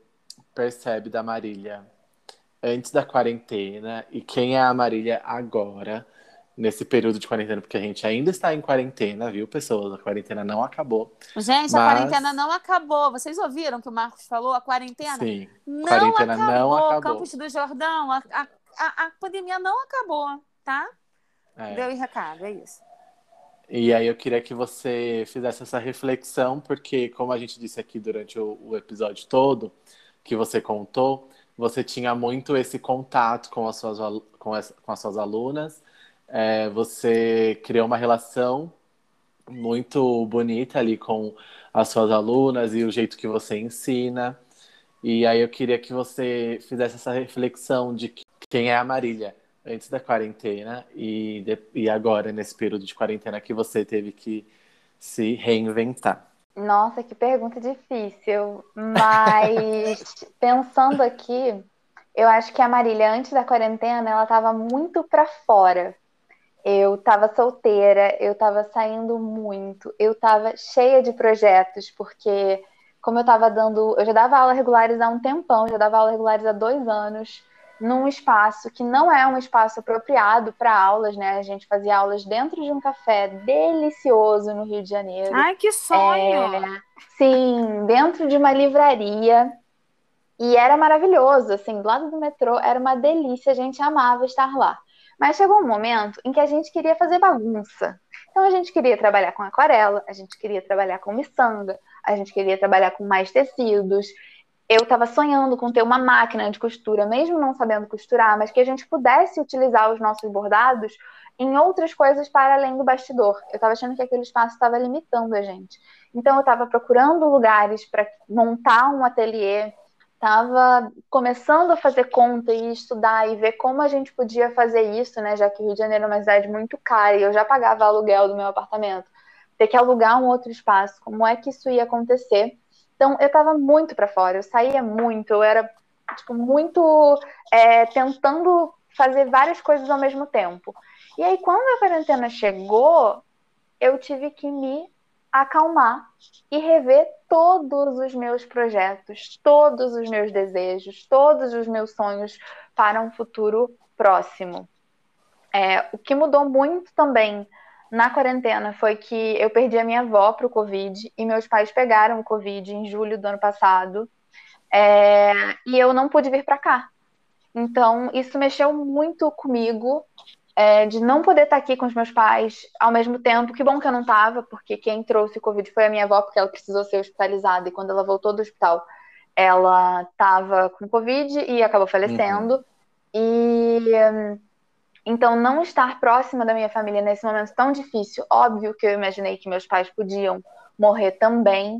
percebe da Marília antes da quarentena e quem é a Marília agora, nesse período de quarentena, porque a gente ainda está em quarentena, viu, pessoas? A quarentena não acabou. Gente, a Mas- quarentena não acabou. Vocês ouviram que o Marcos falou? A quarentena Sim, não quarentena acabou. não acabou. Campos do Jordão, a, a, a, a pandemia não acabou, tá? É. Deu em recado, é isso. E aí eu queria que você fizesse essa reflexão, porque como a gente disse aqui durante o, o episódio todo, que você contou, você tinha muito esse contato com as suas, com as, com as suas alunas, é, você criou uma relação muito bonita ali com as suas alunas e o jeito que você ensina. E aí eu queria que você fizesse essa reflexão de quem é a Marília antes da quarentena e, de- e agora, nesse período de quarentena que você teve que se reinventar. Nossa, que pergunta difícil. Mas [LAUGHS] pensando aqui, eu acho que a Marília, antes da quarentena, ela estava muito para fora. Eu estava solteira, eu estava saindo muito, eu estava cheia de projetos, porque como eu estava dando, eu já dava aula regulares há um tempão, já dava aula regulares há dois anos, num espaço que não é um espaço apropriado para aulas, né? A gente fazia aulas dentro de um café delicioso no Rio de Janeiro. Ai, que sonho! É, sim, dentro de uma livraria. E era maravilhoso, assim, do lado do metrô, era uma delícia, a gente amava estar lá. Mas chegou um momento em que a gente queria fazer bagunça. Então a gente queria trabalhar com aquarela, a gente queria trabalhar com miçanga, a gente queria trabalhar com mais tecidos. Eu estava sonhando com ter uma máquina de costura, mesmo não sabendo costurar, mas que a gente pudesse utilizar os nossos bordados em outras coisas para além do bastidor. Eu estava achando que aquele espaço estava limitando a gente. Então eu estava procurando lugares para montar um ateliê, estava começando a fazer conta e estudar e ver como a gente podia fazer isso, né? Já que Rio de Janeiro é uma cidade muito cara e eu já pagava aluguel do meu apartamento, ter que alugar um outro espaço, como é que isso ia acontecer? Então eu estava muito para fora, eu saía muito, eu era tipo muito é, tentando fazer várias coisas ao mesmo tempo. E aí quando a quarentena chegou, eu tive que me acalmar e rever todos os meus projetos, todos os meus desejos, todos os meus sonhos para um futuro próximo. É, o que mudou muito também na quarentena foi que eu perdi a minha avó para o Covid e meus pais pegaram o Covid em julho do ano passado é, e eu não pude vir para cá. Então, isso mexeu muito comigo é, de não poder estar aqui com os meus pais ao mesmo tempo. Que bom que eu não estava, porque quem trouxe o Covid foi a minha avó, porque ela precisou ser hospitalizada. E quando ela voltou do hospital, ela estava com Covid e acabou falecendo. Uhum. E então, não estar próxima da minha família nesse momento tão difícil, óbvio que eu imaginei que meus pais podiam morrer também.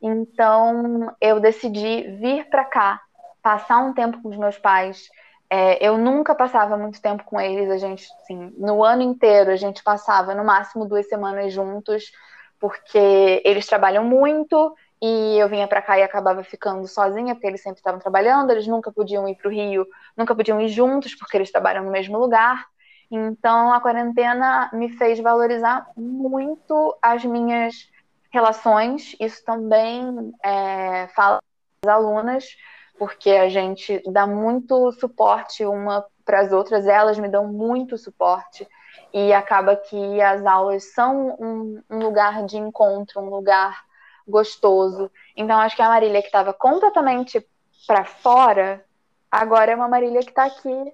Então, eu decidi vir para cá, passar um tempo com os meus pais. É, eu nunca passava muito tempo com eles, a gente, assim, no ano inteiro a gente passava no máximo duas semanas juntos, porque eles trabalham muito e eu vinha para cá e acabava ficando sozinha, porque eles sempre estavam trabalhando, eles nunca podiam ir para o Rio, nunca podiam ir juntos, porque eles trabalham no mesmo lugar. Então a quarentena me fez valorizar muito as minhas relações, isso também é, fala das alunas, porque a gente dá muito suporte uma para as outras, elas me dão muito suporte e acaba que as aulas são um, um lugar de encontro, um lugar gostoso. Então, acho que a Marília que estava completamente para fora, agora é uma Marília que está aqui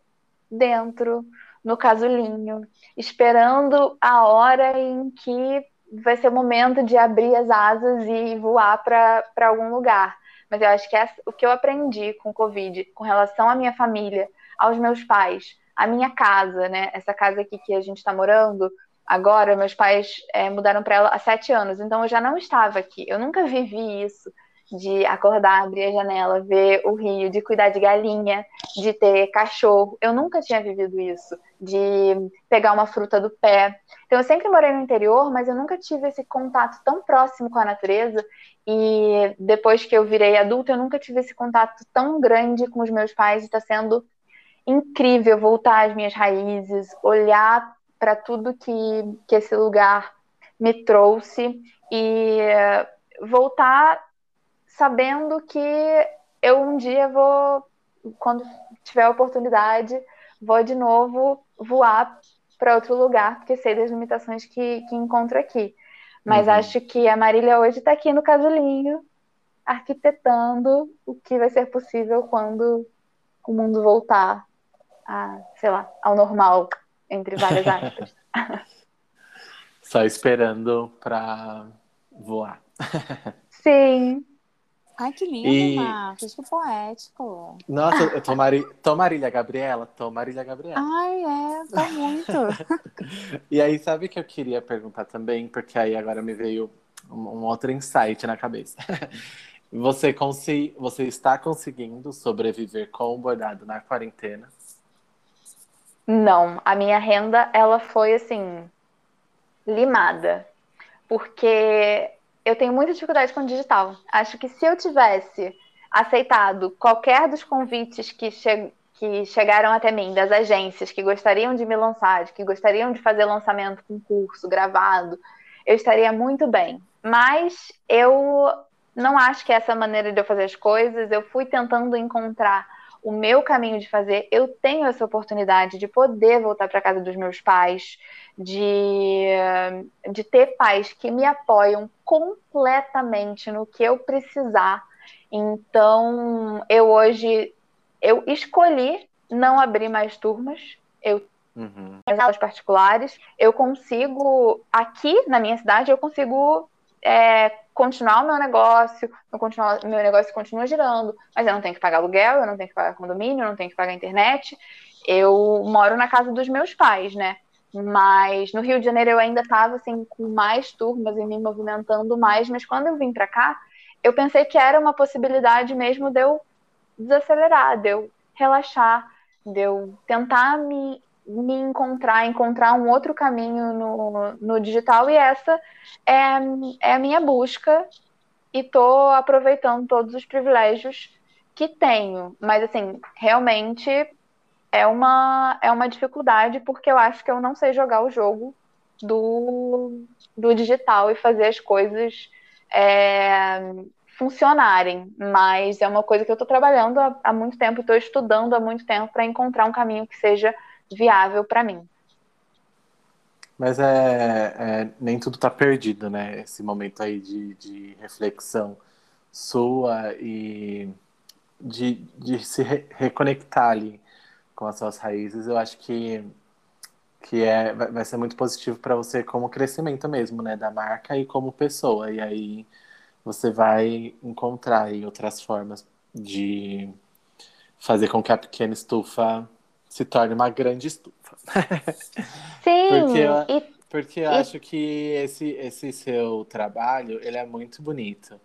dentro, no casulinho, esperando a hora em que vai ser o momento de abrir as asas e voar para algum lugar. Mas eu acho que essa, o que eu aprendi com o Covid, com relação à minha família, aos meus pais, à minha casa, né? Essa casa aqui que a gente está morando agora, meus pais é, mudaram para ela há sete anos, então eu já não estava aqui. Eu nunca vivi isso de acordar, abrir a janela, ver o rio, de cuidar de galinha, de ter cachorro. Eu nunca tinha vivido isso, de pegar uma fruta do pé. Então eu sempre morei no interior, mas eu nunca tive esse contato tão próximo com a natureza. E depois que eu virei adulta, eu nunca tive esse contato tão grande com os meus pais. Está sendo incrível voltar às minhas raízes, olhar para tudo que, que esse lugar me trouxe e voltar sabendo que eu um dia vou, quando tiver a oportunidade, vou de novo voar para outro lugar, porque sei das limitações que, que encontro aqui. Mas uhum. acho que a Marília hoje está aqui no casulinho, arquitetando o que vai ser possível quando o mundo voltar a, sei lá, ao normal, entre várias aspas. [LAUGHS] Só esperando para voar. Sim. Ai, que lindo, e... Marcos, que poético. Nossa, eu tô, Mari... tô Marília Gabriela, tô Marília Gabriela. Ai, é, tá muito. [LAUGHS] e aí, sabe que eu queria perguntar também, porque aí agora me veio um, um outro insight na cabeça. [LAUGHS] Você, consi... Você está conseguindo sobreviver com o bordado na quarentena? Não, a minha renda, ela foi assim, limada. Porque eu tenho muita dificuldade com o digital. Acho que se eu tivesse aceitado qualquer dos convites que, che que chegaram até mim, das agências que gostariam de me lançar, que gostariam de fazer lançamento com curso gravado, eu estaria muito bem. Mas eu não acho que é essa maneira de eu fazer as coisas. Eu fui tentando encontrar o meu caminho de fazer. Eu tenho essa oportunidade de poder voltar para casa dos meus pais, de, de ter pais que me apoiam completamente no que eu precisar. Então, eu hoje eu escolhi não abrir mais turmas. Eu uhum. as aulas particulares, eu consigo aqui na minha cidade eu consigo é, continuar o meu negócio, meu, meu negócio continua girando, mas eu não tenho que pagar aluguel, eu não tenho que pagar condomínio, eu não tenho que pagar internet. Eu moro na casa dos meus pais, né? Mas no Rio de Janeiro eu ainda estava assim com mais turmas e me movimentando mais, mas quando eu vim para cá, eu pensei que era uma possibilidade mesmo de eu desacelerar, de eu relaxar, de eu tentar me, me encontrar, encontrar um outro caminho no, no digital, e essa é, é a minha busca, e estou aproveitando todos os privilégios que tenho. Mas, assim, realmente é uma, é uma dificuldade, porque eu acho que eu não sei jogar o jogo do, do digital e fazer as coisas é, funcionarem. Mas é uma coisa que eu estou trabalhando há, há, muito tempo, estou estudando há muito tempo para encontrar um caminho que seja viável para mim. Mas é, é, nem tudo está perdido, né? Esse momento aí de, de reflexão sua e de, de se re reconectar ali com as suas raízes, eu acho que, que é, vai ser muito positivo para você como crescimento mesmo, né? Da marca e como pessoa. E aí você vai encontrar aí outras formas de fazer com que a pequena estufa se torne uma grande estufa. [LAUGHS] Sim. porque eu, e, porque eu e... acho que esse, esse seu trabalho ele é muito bonito.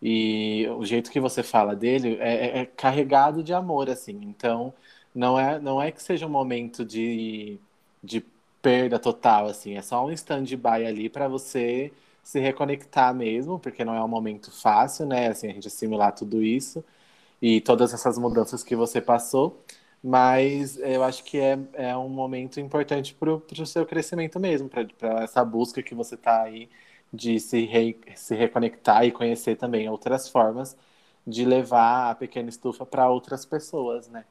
E o jeito que você fala dele é, é carregado de amor, assim. Então, não é, não é que seja um momento de, de perda total, assim, é só um stand-by ali para você se reconectar mesmo, porque não é um momento fácil, né? Assim, a gente assimilar tudo isso e todas essas mudanças que você passou, mas eu acho que é, é um momento importante para o seu crescimento mesmo, para essa busca que você está aí de se, re, se reconectar e conhecer também outras formas de levar a pequena estufa para outras pessoas, né?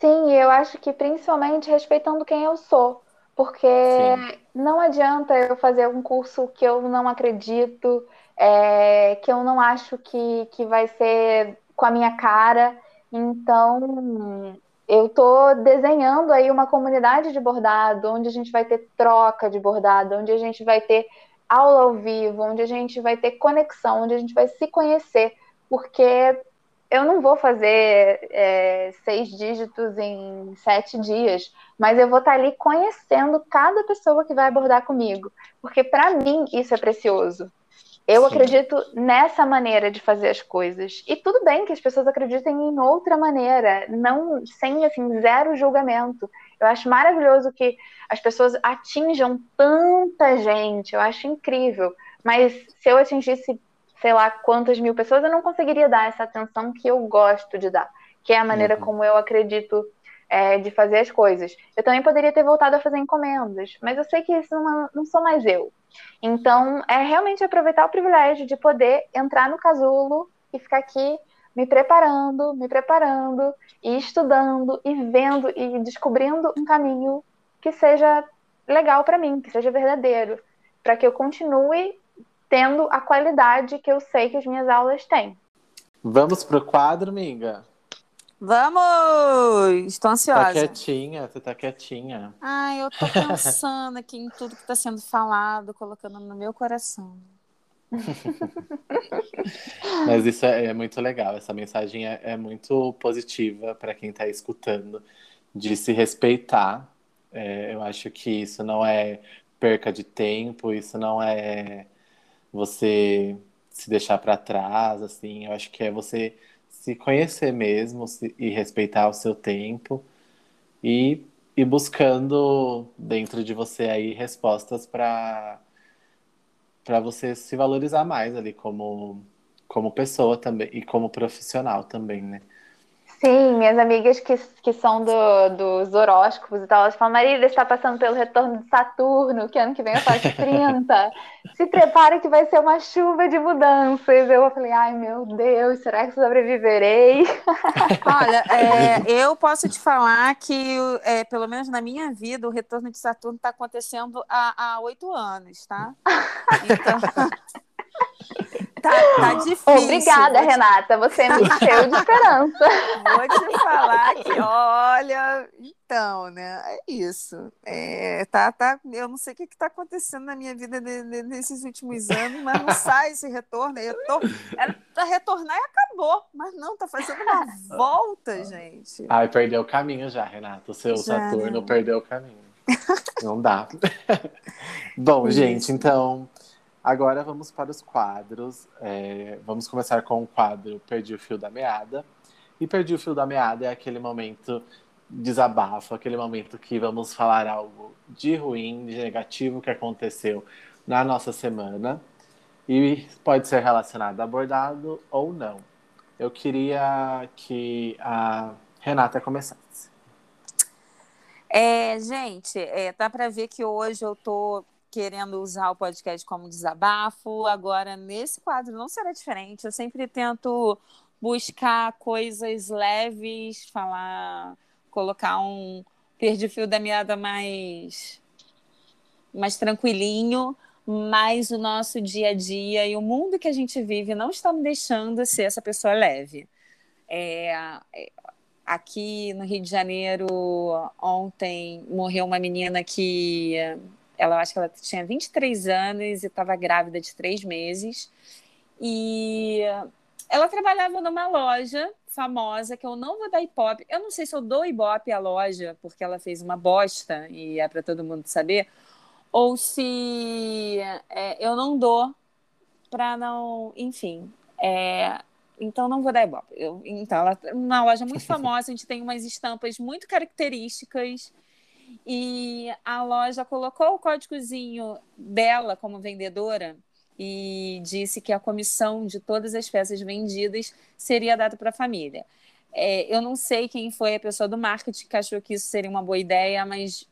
Sim, eu acho que principalmente respeitando quem eu sou, porque Sim. não adianta eu fazer um curso que eu não acredito, é, que eu não acho que, que vai ser com a minha cara. Então, eu estou desenhando aí uma comunidade de bordado, onde a gente vai ter troca de bordado, onde a gente vai ter aula ao vivo, onde a gente vai ter conexão, onde a gente vai se conhecer, porque eu não vou fazer é, seis dígitos em sete dias, mas eu vou estar ali conhecendo cada pessoa que vai abordar comigo, porque para mim isso é precioso. Eu Sim. acredito nessa maneira de fazer as coisas. E tudo bem que as pessoas acreditem em outra maneira, não sem assim zero julgamento. Eu acho maravilhoso que as pessoas atinjam tanta gente. Eu acho incrível. Mas se eu atingisse, sei lá, quantas mil pessoas, eu não conseguiria dar essa atenção que eu gosto de dar, que é a maneira uhum. como eu acredito é, de fazer as coisas. Eu também poderia ter voltado a fazer encomendas, mas eu sei que isso não, não sou mais eu. Então, é realmente aproveitar o privilégio de poder entrar no casulo e ficar aqui me preparando, me preparando e estudando e vendo e descobrindo um caminho que seja legal para mim, que seja verdadeiro, para que eu continue tendo a qualidade que eu sei que as minhas aulas têm. Vamos pro quadro, Minga? Vamos! Estou ansiosa. Tá quietinha, você tá quietinha. Ai, eu tô pensando aqui em tudo que está sendo falado, colocando no meu coração. [LAUGHS] Mas isso é, é, muito legal, essa mensagem é, é muito positiva para quem está escutando, de se respeitar. É, eu acho que isso não é perca de tempo, isso não é você se deixar para trás, assim. Eu acho que é você se conhecer mesmo se, e respeitar o seu tempo e, e buscando dentro de você aí respostas para para você se valorizar mais ali como como pessoa também e como profissional também, né? Sim, minhas amigas que, que são do, dos horóscopos e tal, elas falam, Marília, está passando pelo retorno de Saturno, que ano que vem eu faço [LAUGHS] 30. Se prepare que vai ser uma chuva de mudanças. Eu falei, ai meu Deus, será que sobreviverei? [LAUGHS] Olha, é, [LAUGHS] eu posso te falar que, é, pelo menos na minha vida, o retorno de Saturno está acontecendo há oito anos, tá? Então tá, tá [GASPS] difícil. Obrigada, te... Renata. Você me encheu de esperança. [LAUGHS] Vou te falar que, [LAUGHS] olha, então, né? É isso. É, tá, tá, eu não sei o que está acontecendo na minha vida nesses últimos anos, mas não sai esse retorno. Eu tô, era para retornar e acabou. Mas não, tá fazendo uma volta, gente. Ai, perdeu o caminho já, Renata. O seu já, Saturno né? perdeu o caminho. Não dá. [LAUGHS] Bom, gente, então. Agora vamos para os quadros. É, vamos começar com o quadro Perdi o Fio da Meada. E Perdi o Fio da Meada é aquele momento desabafo, aquele momento que vamos falar algo de ruim, de negativo que aconteceu na nossa semana. E pode ser relacionado a bordado ou não. Eu queria que a Renata começasse. É, gente, é, dá para ver que hoje eu tô querendo usar o podcast como desabafo. Agora, nesse quadro não será diferente. Eu sempre tento buscar coisas leves, falar, colocar um perdi fio da meada mais mais tranquilinho, mas o nosso dia a dia e o mundo que a gente vive não está me deixando ser essa pessoa leve. É, aqui no Rio de Janeiro, ontem morreu uma menina que ela acho que ela tinha 23 anos e estava grávida de três meses. E ela trabalhava numa loja famosa que eu não vou dar ibope. Eu não sei se eu dou ibope à loja porque ela fez uma bosta e é para todo mundo saber, ou se é, eu não dou para não, enfim. É, então não vou dar ibope. Eu, então ela uma loja muito [LAUGHS] famosa, a gente tem umas estampas muito características e a loja colocou o códigozinho dela como vendedora e disse que a comissão de todas as peças vendidas seria dada para a família. É, eu não sei quem foi a pessoa do marketing que achou que isso seria uma boa ideia, mas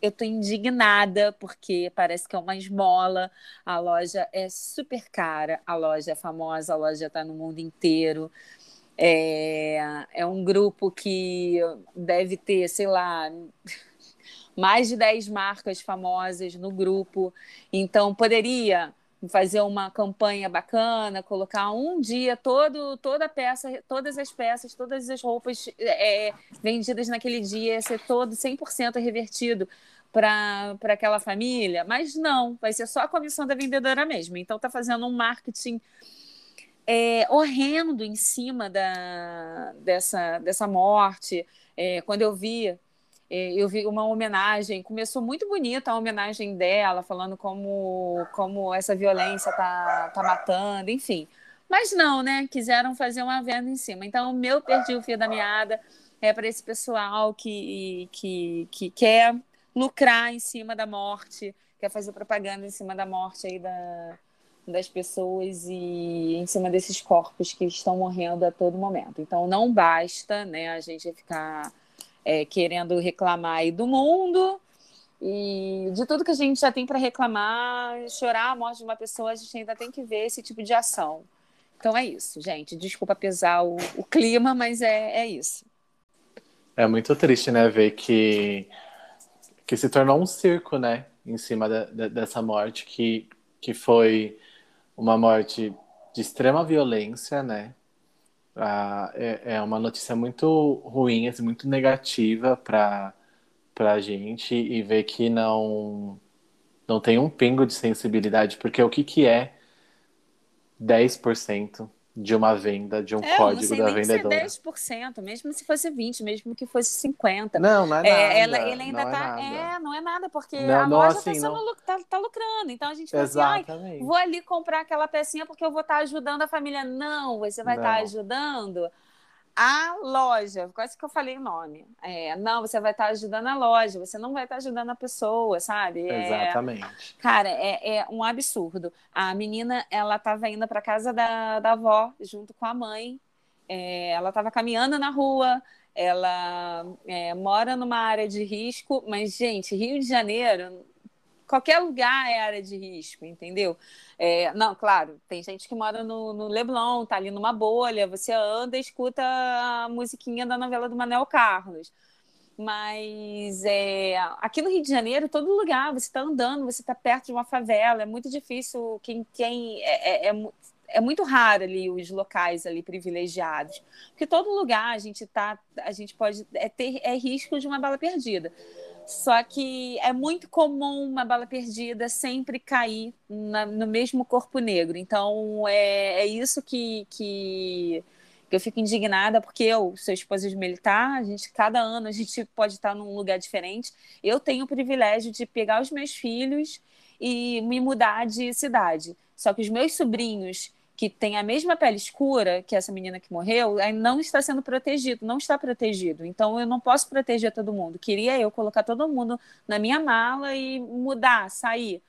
eu estou indignada porque parece que é uma esmola. A loja é super cara, a loja é famosa, a loja está no mundo inteiro. É, é um grupo que deve ter, sei lá, mais de 10 marcas famosas no grupo. Então, poderia fazer uma campanha bacana, colocar um dia todo, toda peça, todas as peças, todas as roupas é, vendidas naquele dia, ser todo 100% revertido para aquela família, mas não, vai ser só a comissão da vendedora mesmo. Então está fazendo um marketing é, horrendo em cima da, dessa, dessa morte. É, quando eu vi eu vi uma homenagem, começou muito bonita a homenagem dela, falando como, como essa violência tá, tá matando, enfim. Mas não, né? Quiseram fazer uma venda em cima. Então, o meu perdi o fio da meada é para esse pessoal que, que, que quer lucrar em cima da morte, quer fazer propaganda em cima da morte aí da, das pessoas e em cima desses corpos que estão morrendo a todo momento. Então, não basta né, a gente ficar é, querendo reclamar aí do mundo e de tudo que a gente já tem para reclamar, chorar a morte de uma pessoa, a gente ainda tem que ver esse tipo de ação. Então é isso, gente. Desculpa pesar o, o clima, mas é, é isso. É muito triste, né, ver que, que se tornou um circo, né, em cima de, de, dessa morte, que, que foi uma morte de extrema violência, né, ah, é, é uma notícia muito ruim, assim, muito negativa para a gente e ver que não, não tem um pingo de sensibilidade, porque o que, que é 10%? De uma venda, de um é, código da vendedora. Nem 10%, mesmo se fosse 20, mesmo que fosse 50. Não, não é, é nada. ela, ele ainda não é tá, é, é, não é nada, porque não, a não, loja assim, tá, não... tá, tá, lucrando. Então a gente fala assim, vou ali comprar aquela pecinha porque eu vou estar tá ajudando a família. Não, você vai estar tá ajudando a loja, quase que eu falei o nome. É, não, você vai estar ajudando a loja, você não vai estar ajudando a pessoa, sabe? É, Exatamente. Cara, é, é, um absurdo. A menina, ela estava indo para casa da, da avó junto com a mãe. É, ela estava caminhando na rua. Ela é, mora numa área de risco, mas gente, Rio de Janeiro qualquer lugar é área de risco, entendeu? É, não, claro, tem gente que mora no, no, Leblon, tá ali numa bolha, você anda e escuta a musiquinha da novela do Manel Carlos. Mas é, aqui no Rio de Janeiro, todo lugar, você está andando, você está perto de uma favela, é muito difícil quem, quem é, é, é, é muito raro ali os locais ali privilegiados, porque todo lugar a gente tá, a gente pode é, ter é risco de uma bala perdida. Só que é muito comum uma bala perdida sempre cair na, no mesmo corpo negro. Então é, é isso que, que, que, eu fico indignada, porque eu sou esposa de militar, a gente, cada ano a gente pode estar num lugar diferente. Eu tenho o privilégio de pegar os meus filhos e me mudar de cidade. Só que os meus sobrinhos que tem a mesma pele escura que essa menina que morreu, não está sendo protegido, não está protegido. Então eu não posso proteger todo mundo. Queria eu colocar todo mundo na minha mala e mudar, sair,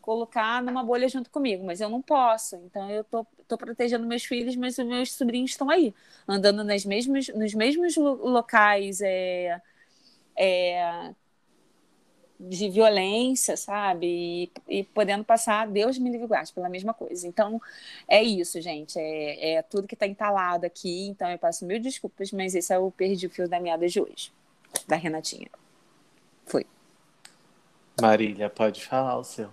colocar numa bolha junto comigo, mas eu não posso. Então eu tô, tô protegendo meus filhos, mas os meus sobrinhos estão aí, andando nas mesmas, nos mesmos locais é, é, de violência, sabe? E, e, podendo passar, Deus me livre guarde, pela mesma coisa. Então, é isso, gente. É, é tudo que está entalado aqui. Então, eu peço mil desculpas, mas esse é o Perdi o Fio da Meada de hoje, da Renatinha. Foi. Marília, pode falar o seu.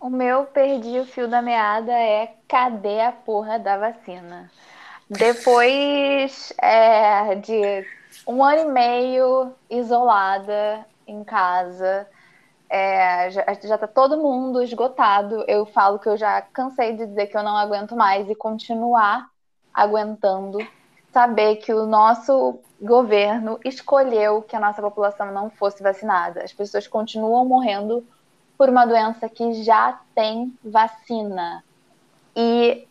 O meu Perdi o Fio da Meada é cadê a porra da vacina? Depois [LAUGHS] é, de um ano e meio isolada, em casa. É, já, já tá todo mundo esgotado. Eu falo que eu já cansei de dizer que eu não aguento mais e continuar aguentando. Saber que o nosso governo escolheu que a nossa população não fosse vacinada. As pessoas continuam morrendo por uma doença que já tem vacina. E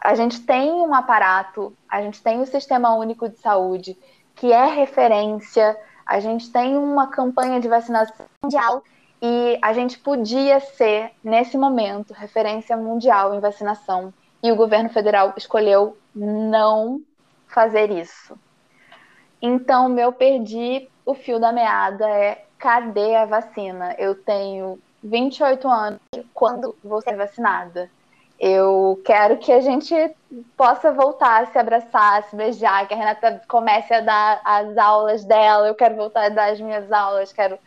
a gente tem um aparato, a gente tem o Sistema Único de Saúde, que é referência a gente tem uma campanha de vacinação mundial e a gente podia ser, nesse momento, referência mundial em vacinação. E o governo federal escolheu não fazer isso. Então, meu perdi o fio da meada é cadê a vacina? Eu tenho 28 anos quando vou ser vacinada. Eu quero que a gente possa voltar a se abraçar, a se beijar, que a Renata comece a dar as aulas dela, eu quero voltar a dar as minhas aulas, quero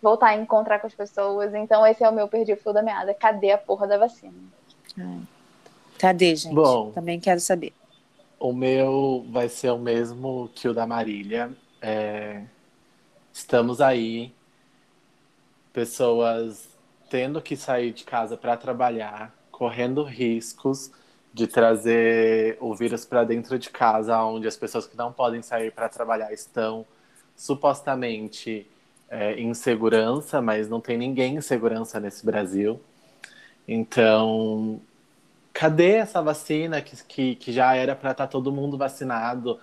voltar a encontrar com as pessoas. Então, esse é o meu perdi o fio da meada. Cadê a porra da vacina? Ai. Cadê, gente? Bom. Também quero saber. O meu vai ser o mesmo que o da Marília. É, Estamos aí, pessoas tendo que sair de casa para trabalhar, correndo riscos de trazer o vírus para dentro de casa, onde as pessoas que não podem sair para trabalhar estão supostamente é, em segurança, mas não tem ninguém em segurança nesse Brasil. Então, cadê essa vacina que, que, que já era para estar tá todo mundo vacinado?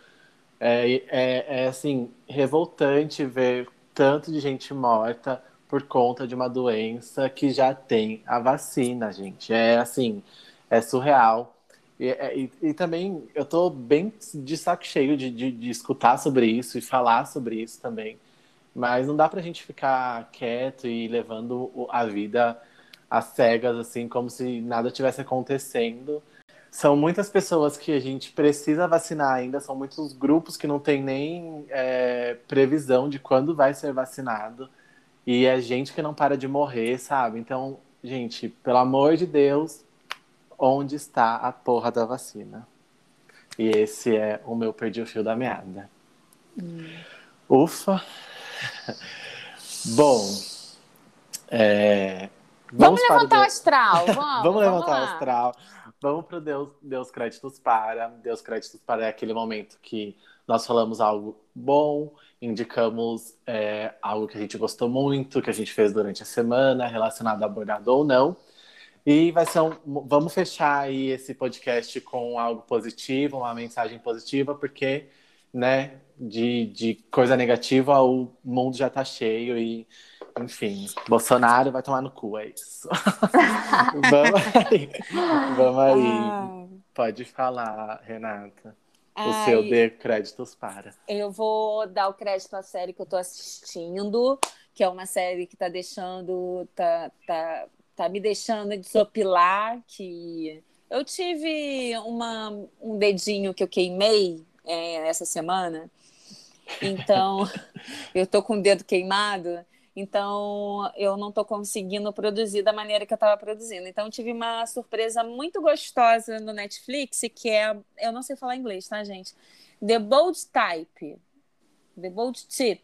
É, é, é assim, revoltante ver tanto de gente morta por conta de uma doença que já tem a vacina, gente. É assim, é surreal. E, é, e, e também eu tô bem de saco cheio de, de, de, escutar sobre isso e falar sobre isso também. Mas não dá pra gente ficar quieto e levando a vida às cegas, assim, como se nada tivesse acontecendo. São muitas pessoas que a gente precisa vacinar ainda, são muitos grupos que não tem nem é, previsão de quando vai ser vacinado. E é gente que não para de morrer, sabe? Então, gente, pelo amor de Deus, onde está a porra da vacina? E esse é o meu perdi o fio da meada. Hum. Ufa! [LAUGHS] Bom, é... vamos, vamos levantar o astral. [LAUGHS] Vamos, vamos, vamos levantar o astral. Vamos para Deus, Deus créditos para. Deus créditos para é aquele momento que nós falamos algo bom, indicamos é, algo que a gente gostou muito, que a gente fez durante a semana, relacionado a bordado ou não. E vai ser um, vamos fechar aí esse podcast com algo positivo, uma mensagem positiva, porque, né, de, de coisa negativa o mundo já está cheio e enfim, Bolsonaro vai tomar no cu, é isso. [LAUGHS] vamos aí. Vamos aí. Pode falar, Renata. O Ai, seu dê créditos para. Eu vou dar o crédito à série que eu tô assistindo, que é uma série que tá deixando. tá, tá, tá me deixando desopilar, que eu tive uma, um dedinho que eu queimei é, essa semana. Então, [LAUGHS] eu tô com o dedo queimado. Então, eu não estou conseguindo produzir da maneira que eu estava produzindo. Então, tive uma surpresa muito gostosa no Netflix, que é. Eu não sei falar inglês, tá, gente? The Bold Type. The Bold Tip.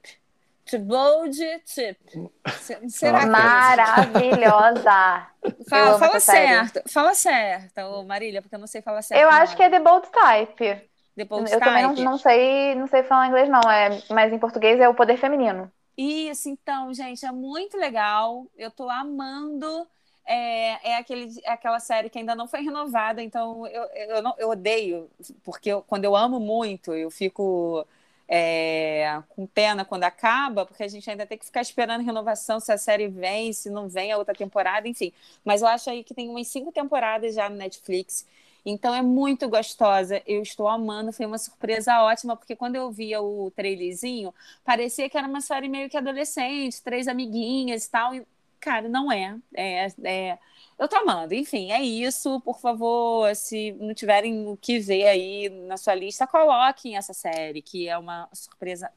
The Bold Tip. [LAUGHS] Será que Maravilhosa! [LAUGHS] fala, fala certo. Fala certo, Marília, porque eu não sei falar certo. Eu não. acho que é The Bold Type. The Bold eu Type. também não, não, sei, não sei falar inglês, não. É, mas em português é o poder feminino. Isso, então, gente, é muito legal. Eu tô amando. É, é, aquele, é aquela série que ainda não foi renovada, então eu, eu, não, eu odeio, porque eu, quando eu amo muito, eu fico é, com pena quando acaba, porque a gente ainda tem que ficar esperando renovação se a série vem, se não vem a outra temporada, enfim. Mas eu acho aí que tem umas cinco temporadas já no Netflix. Então é muito gostosa, eu estou amando, foi uma surpresa ótima, porque quando eu via o trailerzinho, parecia que era uma série meio que adolescente, três amiguinhas e tal, e, cara, não é. é, é eu tô amando. Enfim, é isso. Por favor, se não tiverem o que ver aí na sua lista, coloquem essa série, que é uma surpresa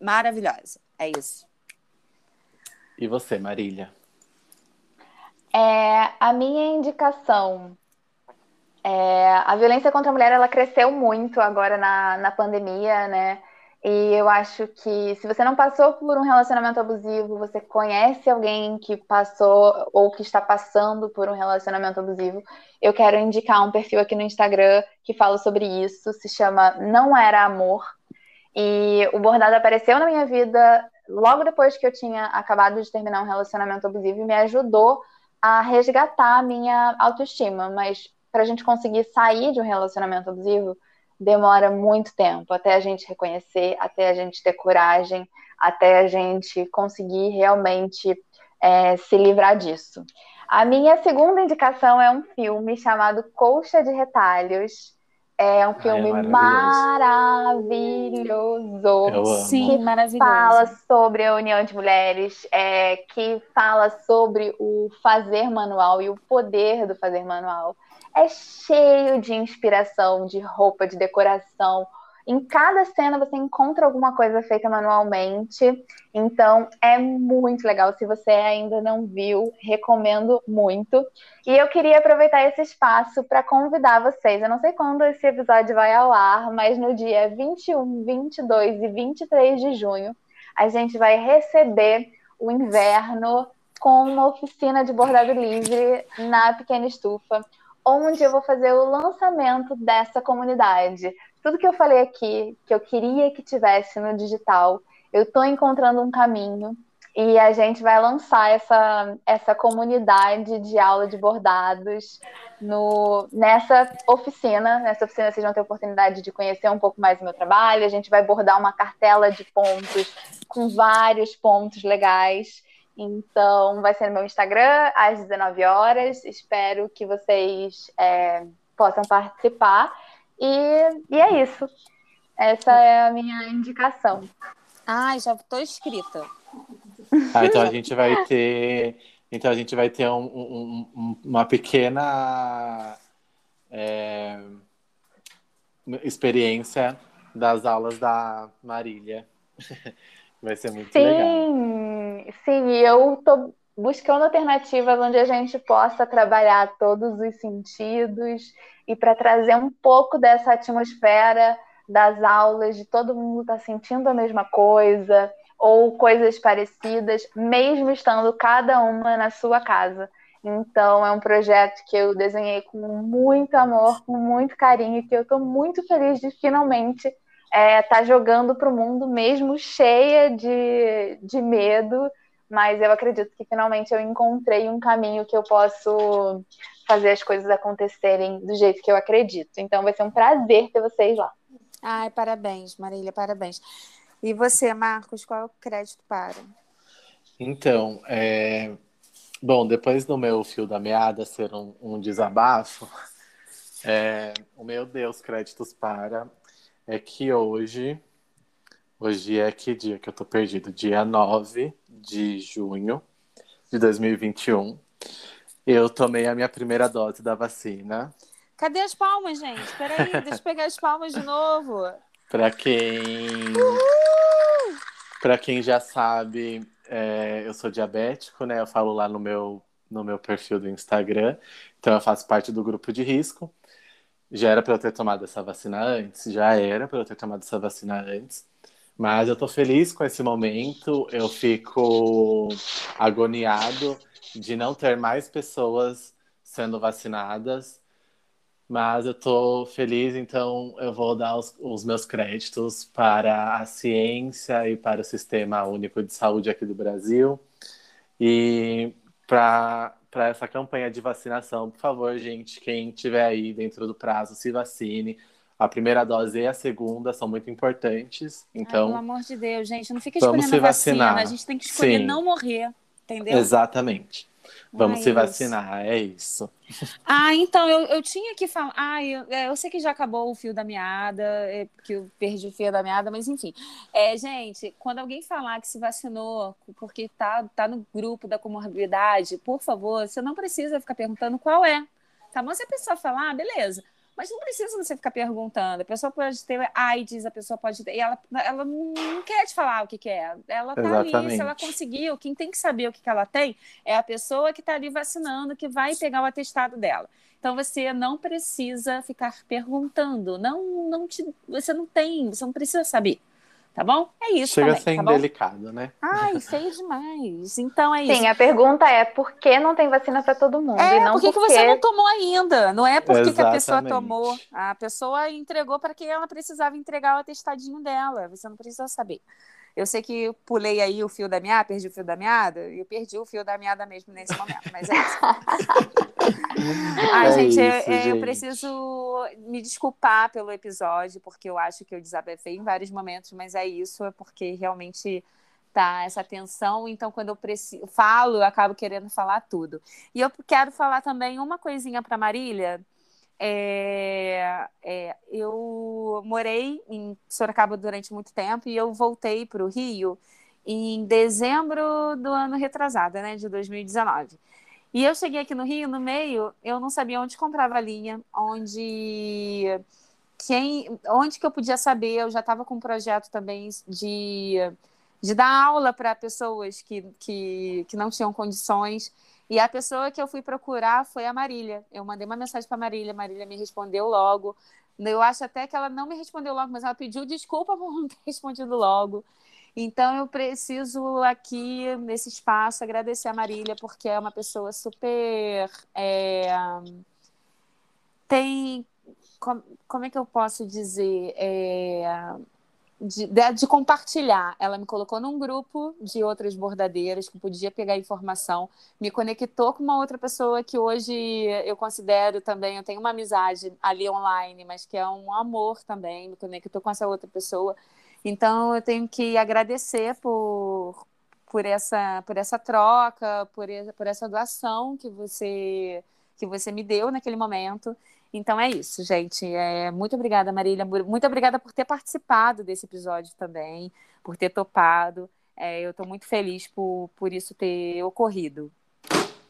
maravilhosa. É isso. E você, Marília? É, a minha indicação é, a violência contra a mulher ela cresceu muito agora na, na pandemia, né? E eu acho que se você não passou por um relacionamento abusivo, você conhece alguém que passou ou que está passando por um relacionamento abusivo, eu quero indicar um perfil aqui no Instagram que fala sobre isso, se chama Não Era Amor. E o bordado apareceu na minha vida logo depois que eu tinha acabado de terminar um relacionamento abusivo e me ajudou a resgatar a minha autoestima, mas para a gente conseguir sair de um relacionamento abusivo, demora muito tempo até a gente reconhecer, até a gente ter coragem, até a gente conseguir realmente é, se livrar disso. A minha segunda indicação é um filme chamado Colcha de Retalhos. É um filme Ai, é maravilhoso. maravilhoso Sim, maravilhoso. Fala sobre a união de mulheres, é, que fala sobre o fazer manual e o poder do fazer manual é cheio de inspiração, de roupa, de decoração. Em cada cena você encontra alguma coisa feita manualmente. Então é muito legal. Se você ainda não viu, recomendo muito. E eu queria aproveitar esse espaço para convidar vocês. Eu não sei quando esse episódio vai ao ar, mas no dia 21, 22 e 23 de junho, a gente vai receber o inverno com uma oficina de bordado livre na Pequena Estufa, onde eu vou fazer o lançamento dessa comunidade. Tudo que eu falei aqui, que eu queria que tivesse no digital, eu estou encontrando um caminho e a gente vai lançar essa, essa comunidade de aula de bordados no, nessa oficina. Nessa oficina vocês vão ter a oportunidade de conhecer um pouco mais do meu trabalho. A gente vai bordar uma cartela de pontos com vários pontos legais. Então, vai ser no meu Instagram às 19 horas. Espero que vocês é, possam participar. E, e é isso. Essa é a minha indicação. Ai, já estou inscrita. Ah, então a gente vai ter. Então a gente vai ter um, um, uma pequena é, experiência das aulas da Marília. [LAUGHS] Vai ser muito sim, legal. Sim, eu estou buscando alternativas onde a gente possa trabalhar todos os sentidos e para trazer um pouco dessa atmosfera das aulas, de todo mundo estar tá sentindo a mesma coisa ou coisas parecidas, mesmo estando cada uma na sua casa. Então, é um projeto que eu desenhei com muito amor, com muito carinho, que eu estou muito feliz de finalmente é, tá jogando para o mundo, mesmo cheia de, de medo, mas eu acredito que finalmente eu encontrei um caminho que eu posso fazer as coisas acontecerem do jeito que eu acredito. Então, vai ser um prazer ter vocês lá. Ai, parabéns, Marília, parabéns. E você, Marcos, qual é o crédito para? Então, é... bom, depois do meu fio da meada ser um, um desabafo, [LAUGHS] é... o meu Deus, créditos para é que hoje, hoje é que dia que eu tô perdido? Dia 9 de junho de 2021. Eu tomei a minha primeira dose da vacina. Cadê as palmas, gente? Peraí, [LAUGHS] deixa eu pegar as palmas de novo. Para quem. Para quem já sabe, é, eu sou diabético, né? Eu falo lá no meu, no meu perfil do Instagram. Então eu faço parte do grupo de risco. Já era para eu ter tomado essa vacina antes, já era para eu ter tomado essa vacina antes. Mas eu tô feliz com esse momento. Eu fico agoniado de não ter mais pessoas sendo vacinadas mas eu estou feliz, então eu vou dar os, os, meus créditos para a ciência e para o Sistema Único de Saúde aqui do Brasil. E para essa campanha de vacinação, por favor, gente, quem estiver aí dentro do prazo, se vacine. A primeira dose e a segunda são muito importantes. Então, Ai, pelo amor de Deus, gente, não fica escolhendo a vacina. A gente tem que escolher Sim. não morrer, entendeu? Exatamente. Vamos se vacinar, é isso. Ah, então eu, eu tinha que falar. Ah, eu, é, eu sei que já acabou o fio da meada, é, que eu perdi o fio da meada, mas enfim. É, gente, quando alguém falar que se vacinou porque tá, tá no grupo da comorbidade, por favor, você não precisa ficar perguntando qual é. Tá bom? Se a pessoa falar, ah, beleza. Mas não precisa você ficar perguntando. A pessoa pode ter AIDS, a pessoa pode ter. E ela, ela não quer te falar o que, que é. Ela tá Exatamente. ali, se ela conseguiu, quem tem que saber o que, que ela tem é a pessoa que está ali vacinando, que vai pegar o atestado dela. Então você não precisa ficar perguntando. Não, não te, você não tem, você não precisa saber. Tá bom? É isso. Chega também, a ser tá indelicado, né? Ai, [LAUGHS] feio demais. Então é isso. Sim, a pergunta é por que não tem vacina para todo mundo? É, e não por que, porque... que você não tomou ainda? Não é porque que a pessoa tomou. A pessoa entregou para quem ela precisava entregar o atestadinho dela. Você não precisa saber. Eu sei que eu pulei aí o fio da meada, perdi o fio da meada, e eu perdi o fio da meada mesmo nesse momento, mas é isso. [LAUGHS] Ai, é gente, isso, eu, gente, eu, preciso me desculpar pelo episódio, porque eu acho que eu desabafei em vários momentos, mas é isso, é porque realmente tá essa tensão, então quando eu preciso, falo, eu acabo querendo falar tudo. E eu quero falar também uma coisinha para Marília, é, é, eu morei em Sorocaba durante muito tempo e eu voltei para o Rio em dezembro do ano retrasado, né, de 2019. E eu cheguei aqui no Rio, no meio, eu não sabia onde comprava linha, onde quem, onde que eu podia saber, eu já estava com um projeto também de, de dar aula para pessoas que, que, que não tinham condições. E a pessoa que eu fui procurar foi a Marília. Eu mandei uma mensagem para Marília, Marília me respondeu logo. Eu acho até que ela não me respondeu logo, mas ela pediu desculpa [LAUGHS] por não ter respondido logo. Então eu preciso aqui, nesse espaço, agradecer a Marília, porque é uma pessoa super. É, tem. Como, é que eu posso dizer? É, de, de, de, compartilhar. Ela me colocou num grupo de outras bordadeiras que podia pegar informação, me conectou com uma outra pessoa que hoje eu considero também, eu tenho uma amizade ali online, mas que é um amor também, me conectou com essa outra pessoa. Então eu tenho que agradecer por, por, essa, por essa troca, por, por essa doação que você, que você me deu naquele momento. Então é isso, gente. É, muito obrigada, Marília. Muito obrigada por ter participado desse episódio também, por ter topado. É, eu estou muito feliz por, por isso ter ocorrido.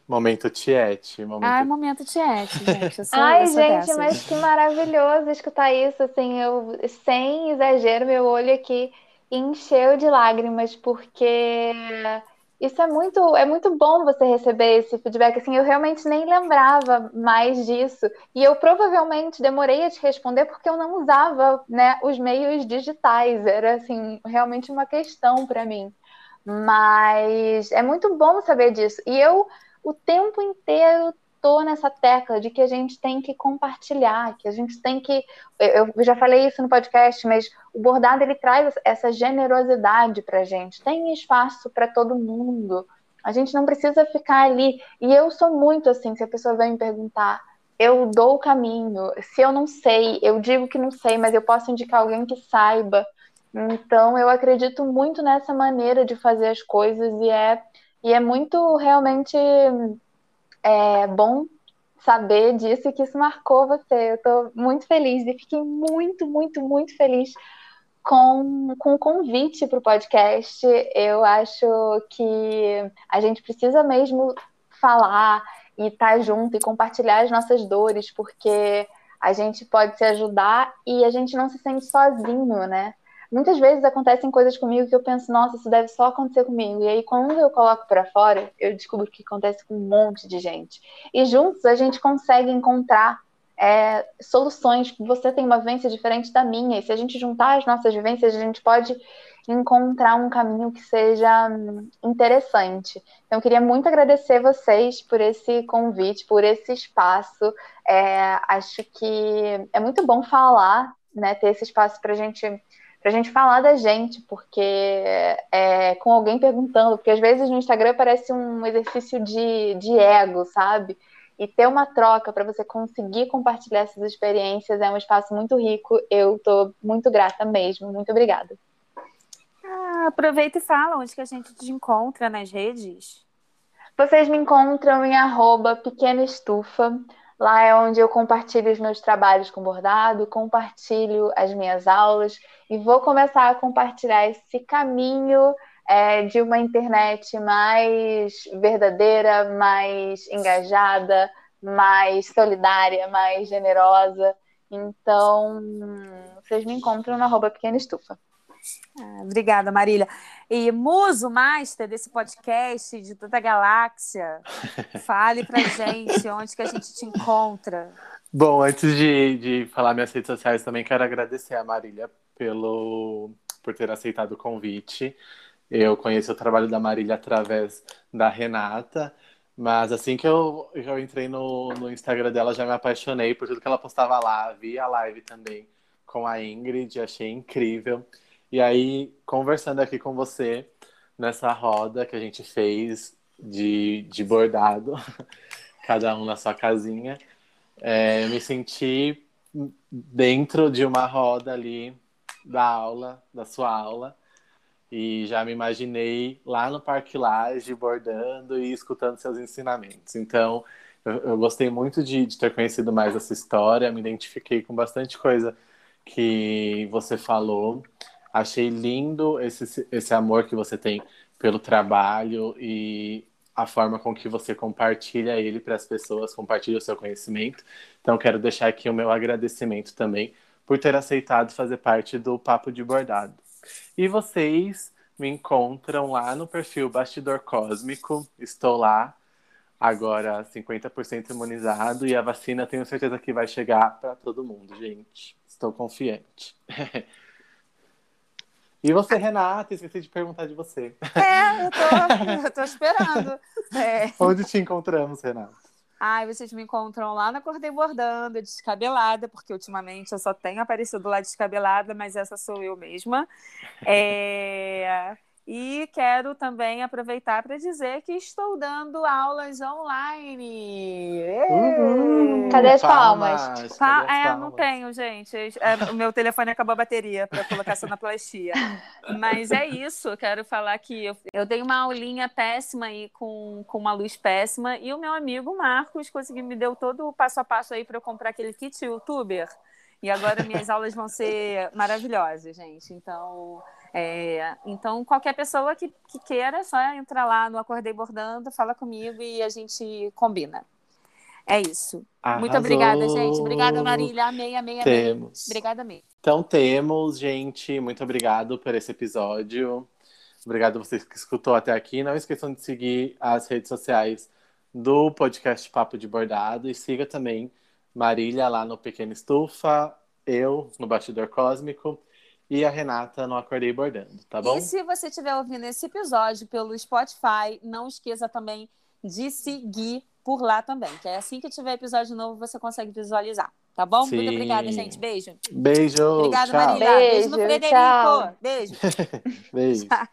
Momento Tiete. Momento... Ai, momento Tiete, gente. Sou, Ai, gente, mas que maravilhoso escutar isso. Assim, eu, sem exagero, meu olho aqui encheu de lágrimas, porque isso é muito, é muito bom você receber esse feedback. Assim, eu realmente nem lembrava mais disso. E eu provavelmente demorei a te responder porque eu não usava né, os meios digitais. Era assim, realmente uma questão para mim. Mas é muito bom saber disso. E eu o tempo inteiro tô nessa tecla de que a gente tem que compartilhar, que a gente tem que. Eu já falei isso no podcast, mas o bordado ele traz essa generosidade para gente. Tem espaço para todo mundo. A gente não precisa ficar ali. E eu sou muito assim, se a pessoa vem me perguntar, eu dou o caminho. Se eu não sei, eu digo que não sei, mas eu posso indicar alguém que saiba. Então eu acredito muito nessa maneira de fazer as coisas e é e é muito realmente é, bom saber disso e que isso marcou você. Eu estou muito feliz e fiquei muito, muito, muito feliz com, com o convite para o podcast. Eu acho que a gente precisa mesmo falar e estar tá junto e compartilhar as nossas dores, porque a gente pode se ajudar e a gente não se sente sozinho, né? Muitas vezes acontecem coisas comigo que eu penso, nossa, isso deve só acontecer comigo. E aí, quando eu coloco para fora, eu descubro que acontece com um monte de gente. E juntos a gente consegue encontrar é, soluções. Você tem uma vivência diferente da minha, e se a gente juntar as nossas vivências, a gente pode encontrar um caminho que seja hum, interessante. Então, eu queria muito agradecer vocês por esse convite, por esse espaço. É, acho que é muito bom falar, né, ter esse espaço para a gente pra gente falar da gente, porque é com alguém perguntando, porque às vezes no Instagram parece um exercício de, de ego, sabe? E ter uma troca para você conseguir compartilhar essas experiências é um espaço muito rico. Eu estou muito grata mesmo. Muito obrigada. Ah, aproveita e fala onde que a gente te encontra nas redes. Vocês me encontram em arroba pequena estufa. Lá é onde eu compartilho os meus trabalhos com bordado, compartilho as minhas aulas e vou começar a compartilhar esse caminho é, de uma internet mais verdadeira, mais engajada, mais solidária, mais generosa. Então, vocês me encontram na Pequena Estufa. Ah, obrigada, Marília. E Muso Master desse podcast de toda a galáxia, [LAUGHS] fale pra gente onde que a gente te encontra. Bom, antes de, de falar minhas redes sociais, também quero agradecer a Marília pelo, por ter aceitado o convite. Eu conheci o trabalho da Marília através da Renata, mas assim que eu, eu entrei no, no Instagram dela, já me apaixonei por tudo que ela postava lá. Vi a live também com a Ingrid, achei incrível. E aí, conversando aqui com você, nessa roda que a gente fez de, de bordado, [LAUGHS] cada um na sua casinha, é, me senti dentro de uma roda ali da aula, da sua aula, e já me imaginei lá no Parque Laje bordando e escutando seus ensinamentos. Então, eu, eu gostei muito de, de ter conhecido mais essa história, me identifiquei com bastante coisa que você falou. Achei lindo esse, esse amor que você tem pelo trabalho e a forma com que você compartilha ele para as pessoas, compartilha o seu conhecimento. Então, quero deixar aqui o meu agradecimento também por ter aceitado fazer parte do Papo de Bordado. E vocês me encontram lá no perfil Bastidor Cósmico. Estou lá agora 50% imunizado e a vacina tenho certeza que vai chegar para todo mundo, gente. Estou confiante. [LAUGHS] E você, Renata, esqueci de perguntar de você. É, eu tô, eu tô esperando. É. Onde te encontramos, Renata? Ai, vocês me encontram lá na Acordei Bordando, descabelada, porque ultimamente eu só tenho aparecido lá descabelada, mas essa sou eu mesma. É... E quero também aproveitar para dizer que estou dando aulas online. Uhum. Cadê as palmas? palmas? Pa é, palmas? não tenho, gente. É, o meu telefone acabou a bateria para colocar sonoplastia. Mas é isso. Quero falar que eu, eu dei uma aulinha péssima aí com, com uma luz péssima e o meu amigo Marcos conseguiu me deu todo o passo a passo aí para eu comprar aquele kit youtuber. E agora minhas aulas vão ser maravilhosas, gente. Então, é, então, qualquer pessoa que, que queira, é só entrar lá no Acordei Bordando, fala comigo e a gente combina. É isso. Arrasou. Muito obrigada, gente. Obrigada, Marília. Amei, amei, amei. Temos. Obrigada mesmo. Então temos, gente. Muito obrigado por esse episódio. Obrigado a vocês que escutou até aqui. Não esqueçam de seguir as redes sociais do podcast Papo de Bordado e siga também Marília lá no Pequena Estufa, eu no Bastidor Cósmico e a Renata no Acordei Bordando, tá bom? E se você estiver ouvindo esse episódio pelo Spotify, não esqueça também de seguir por lá também, que é assim que tiver episódio novo você consegue visualizar, tá bom? Sim. Muito obrigada, gente. Beijo. Beijo. Obrigada, Marília. Beijo, Beijo no Frederico. Tchau. Beijo. [LAUGHS] Beijo. Tchau.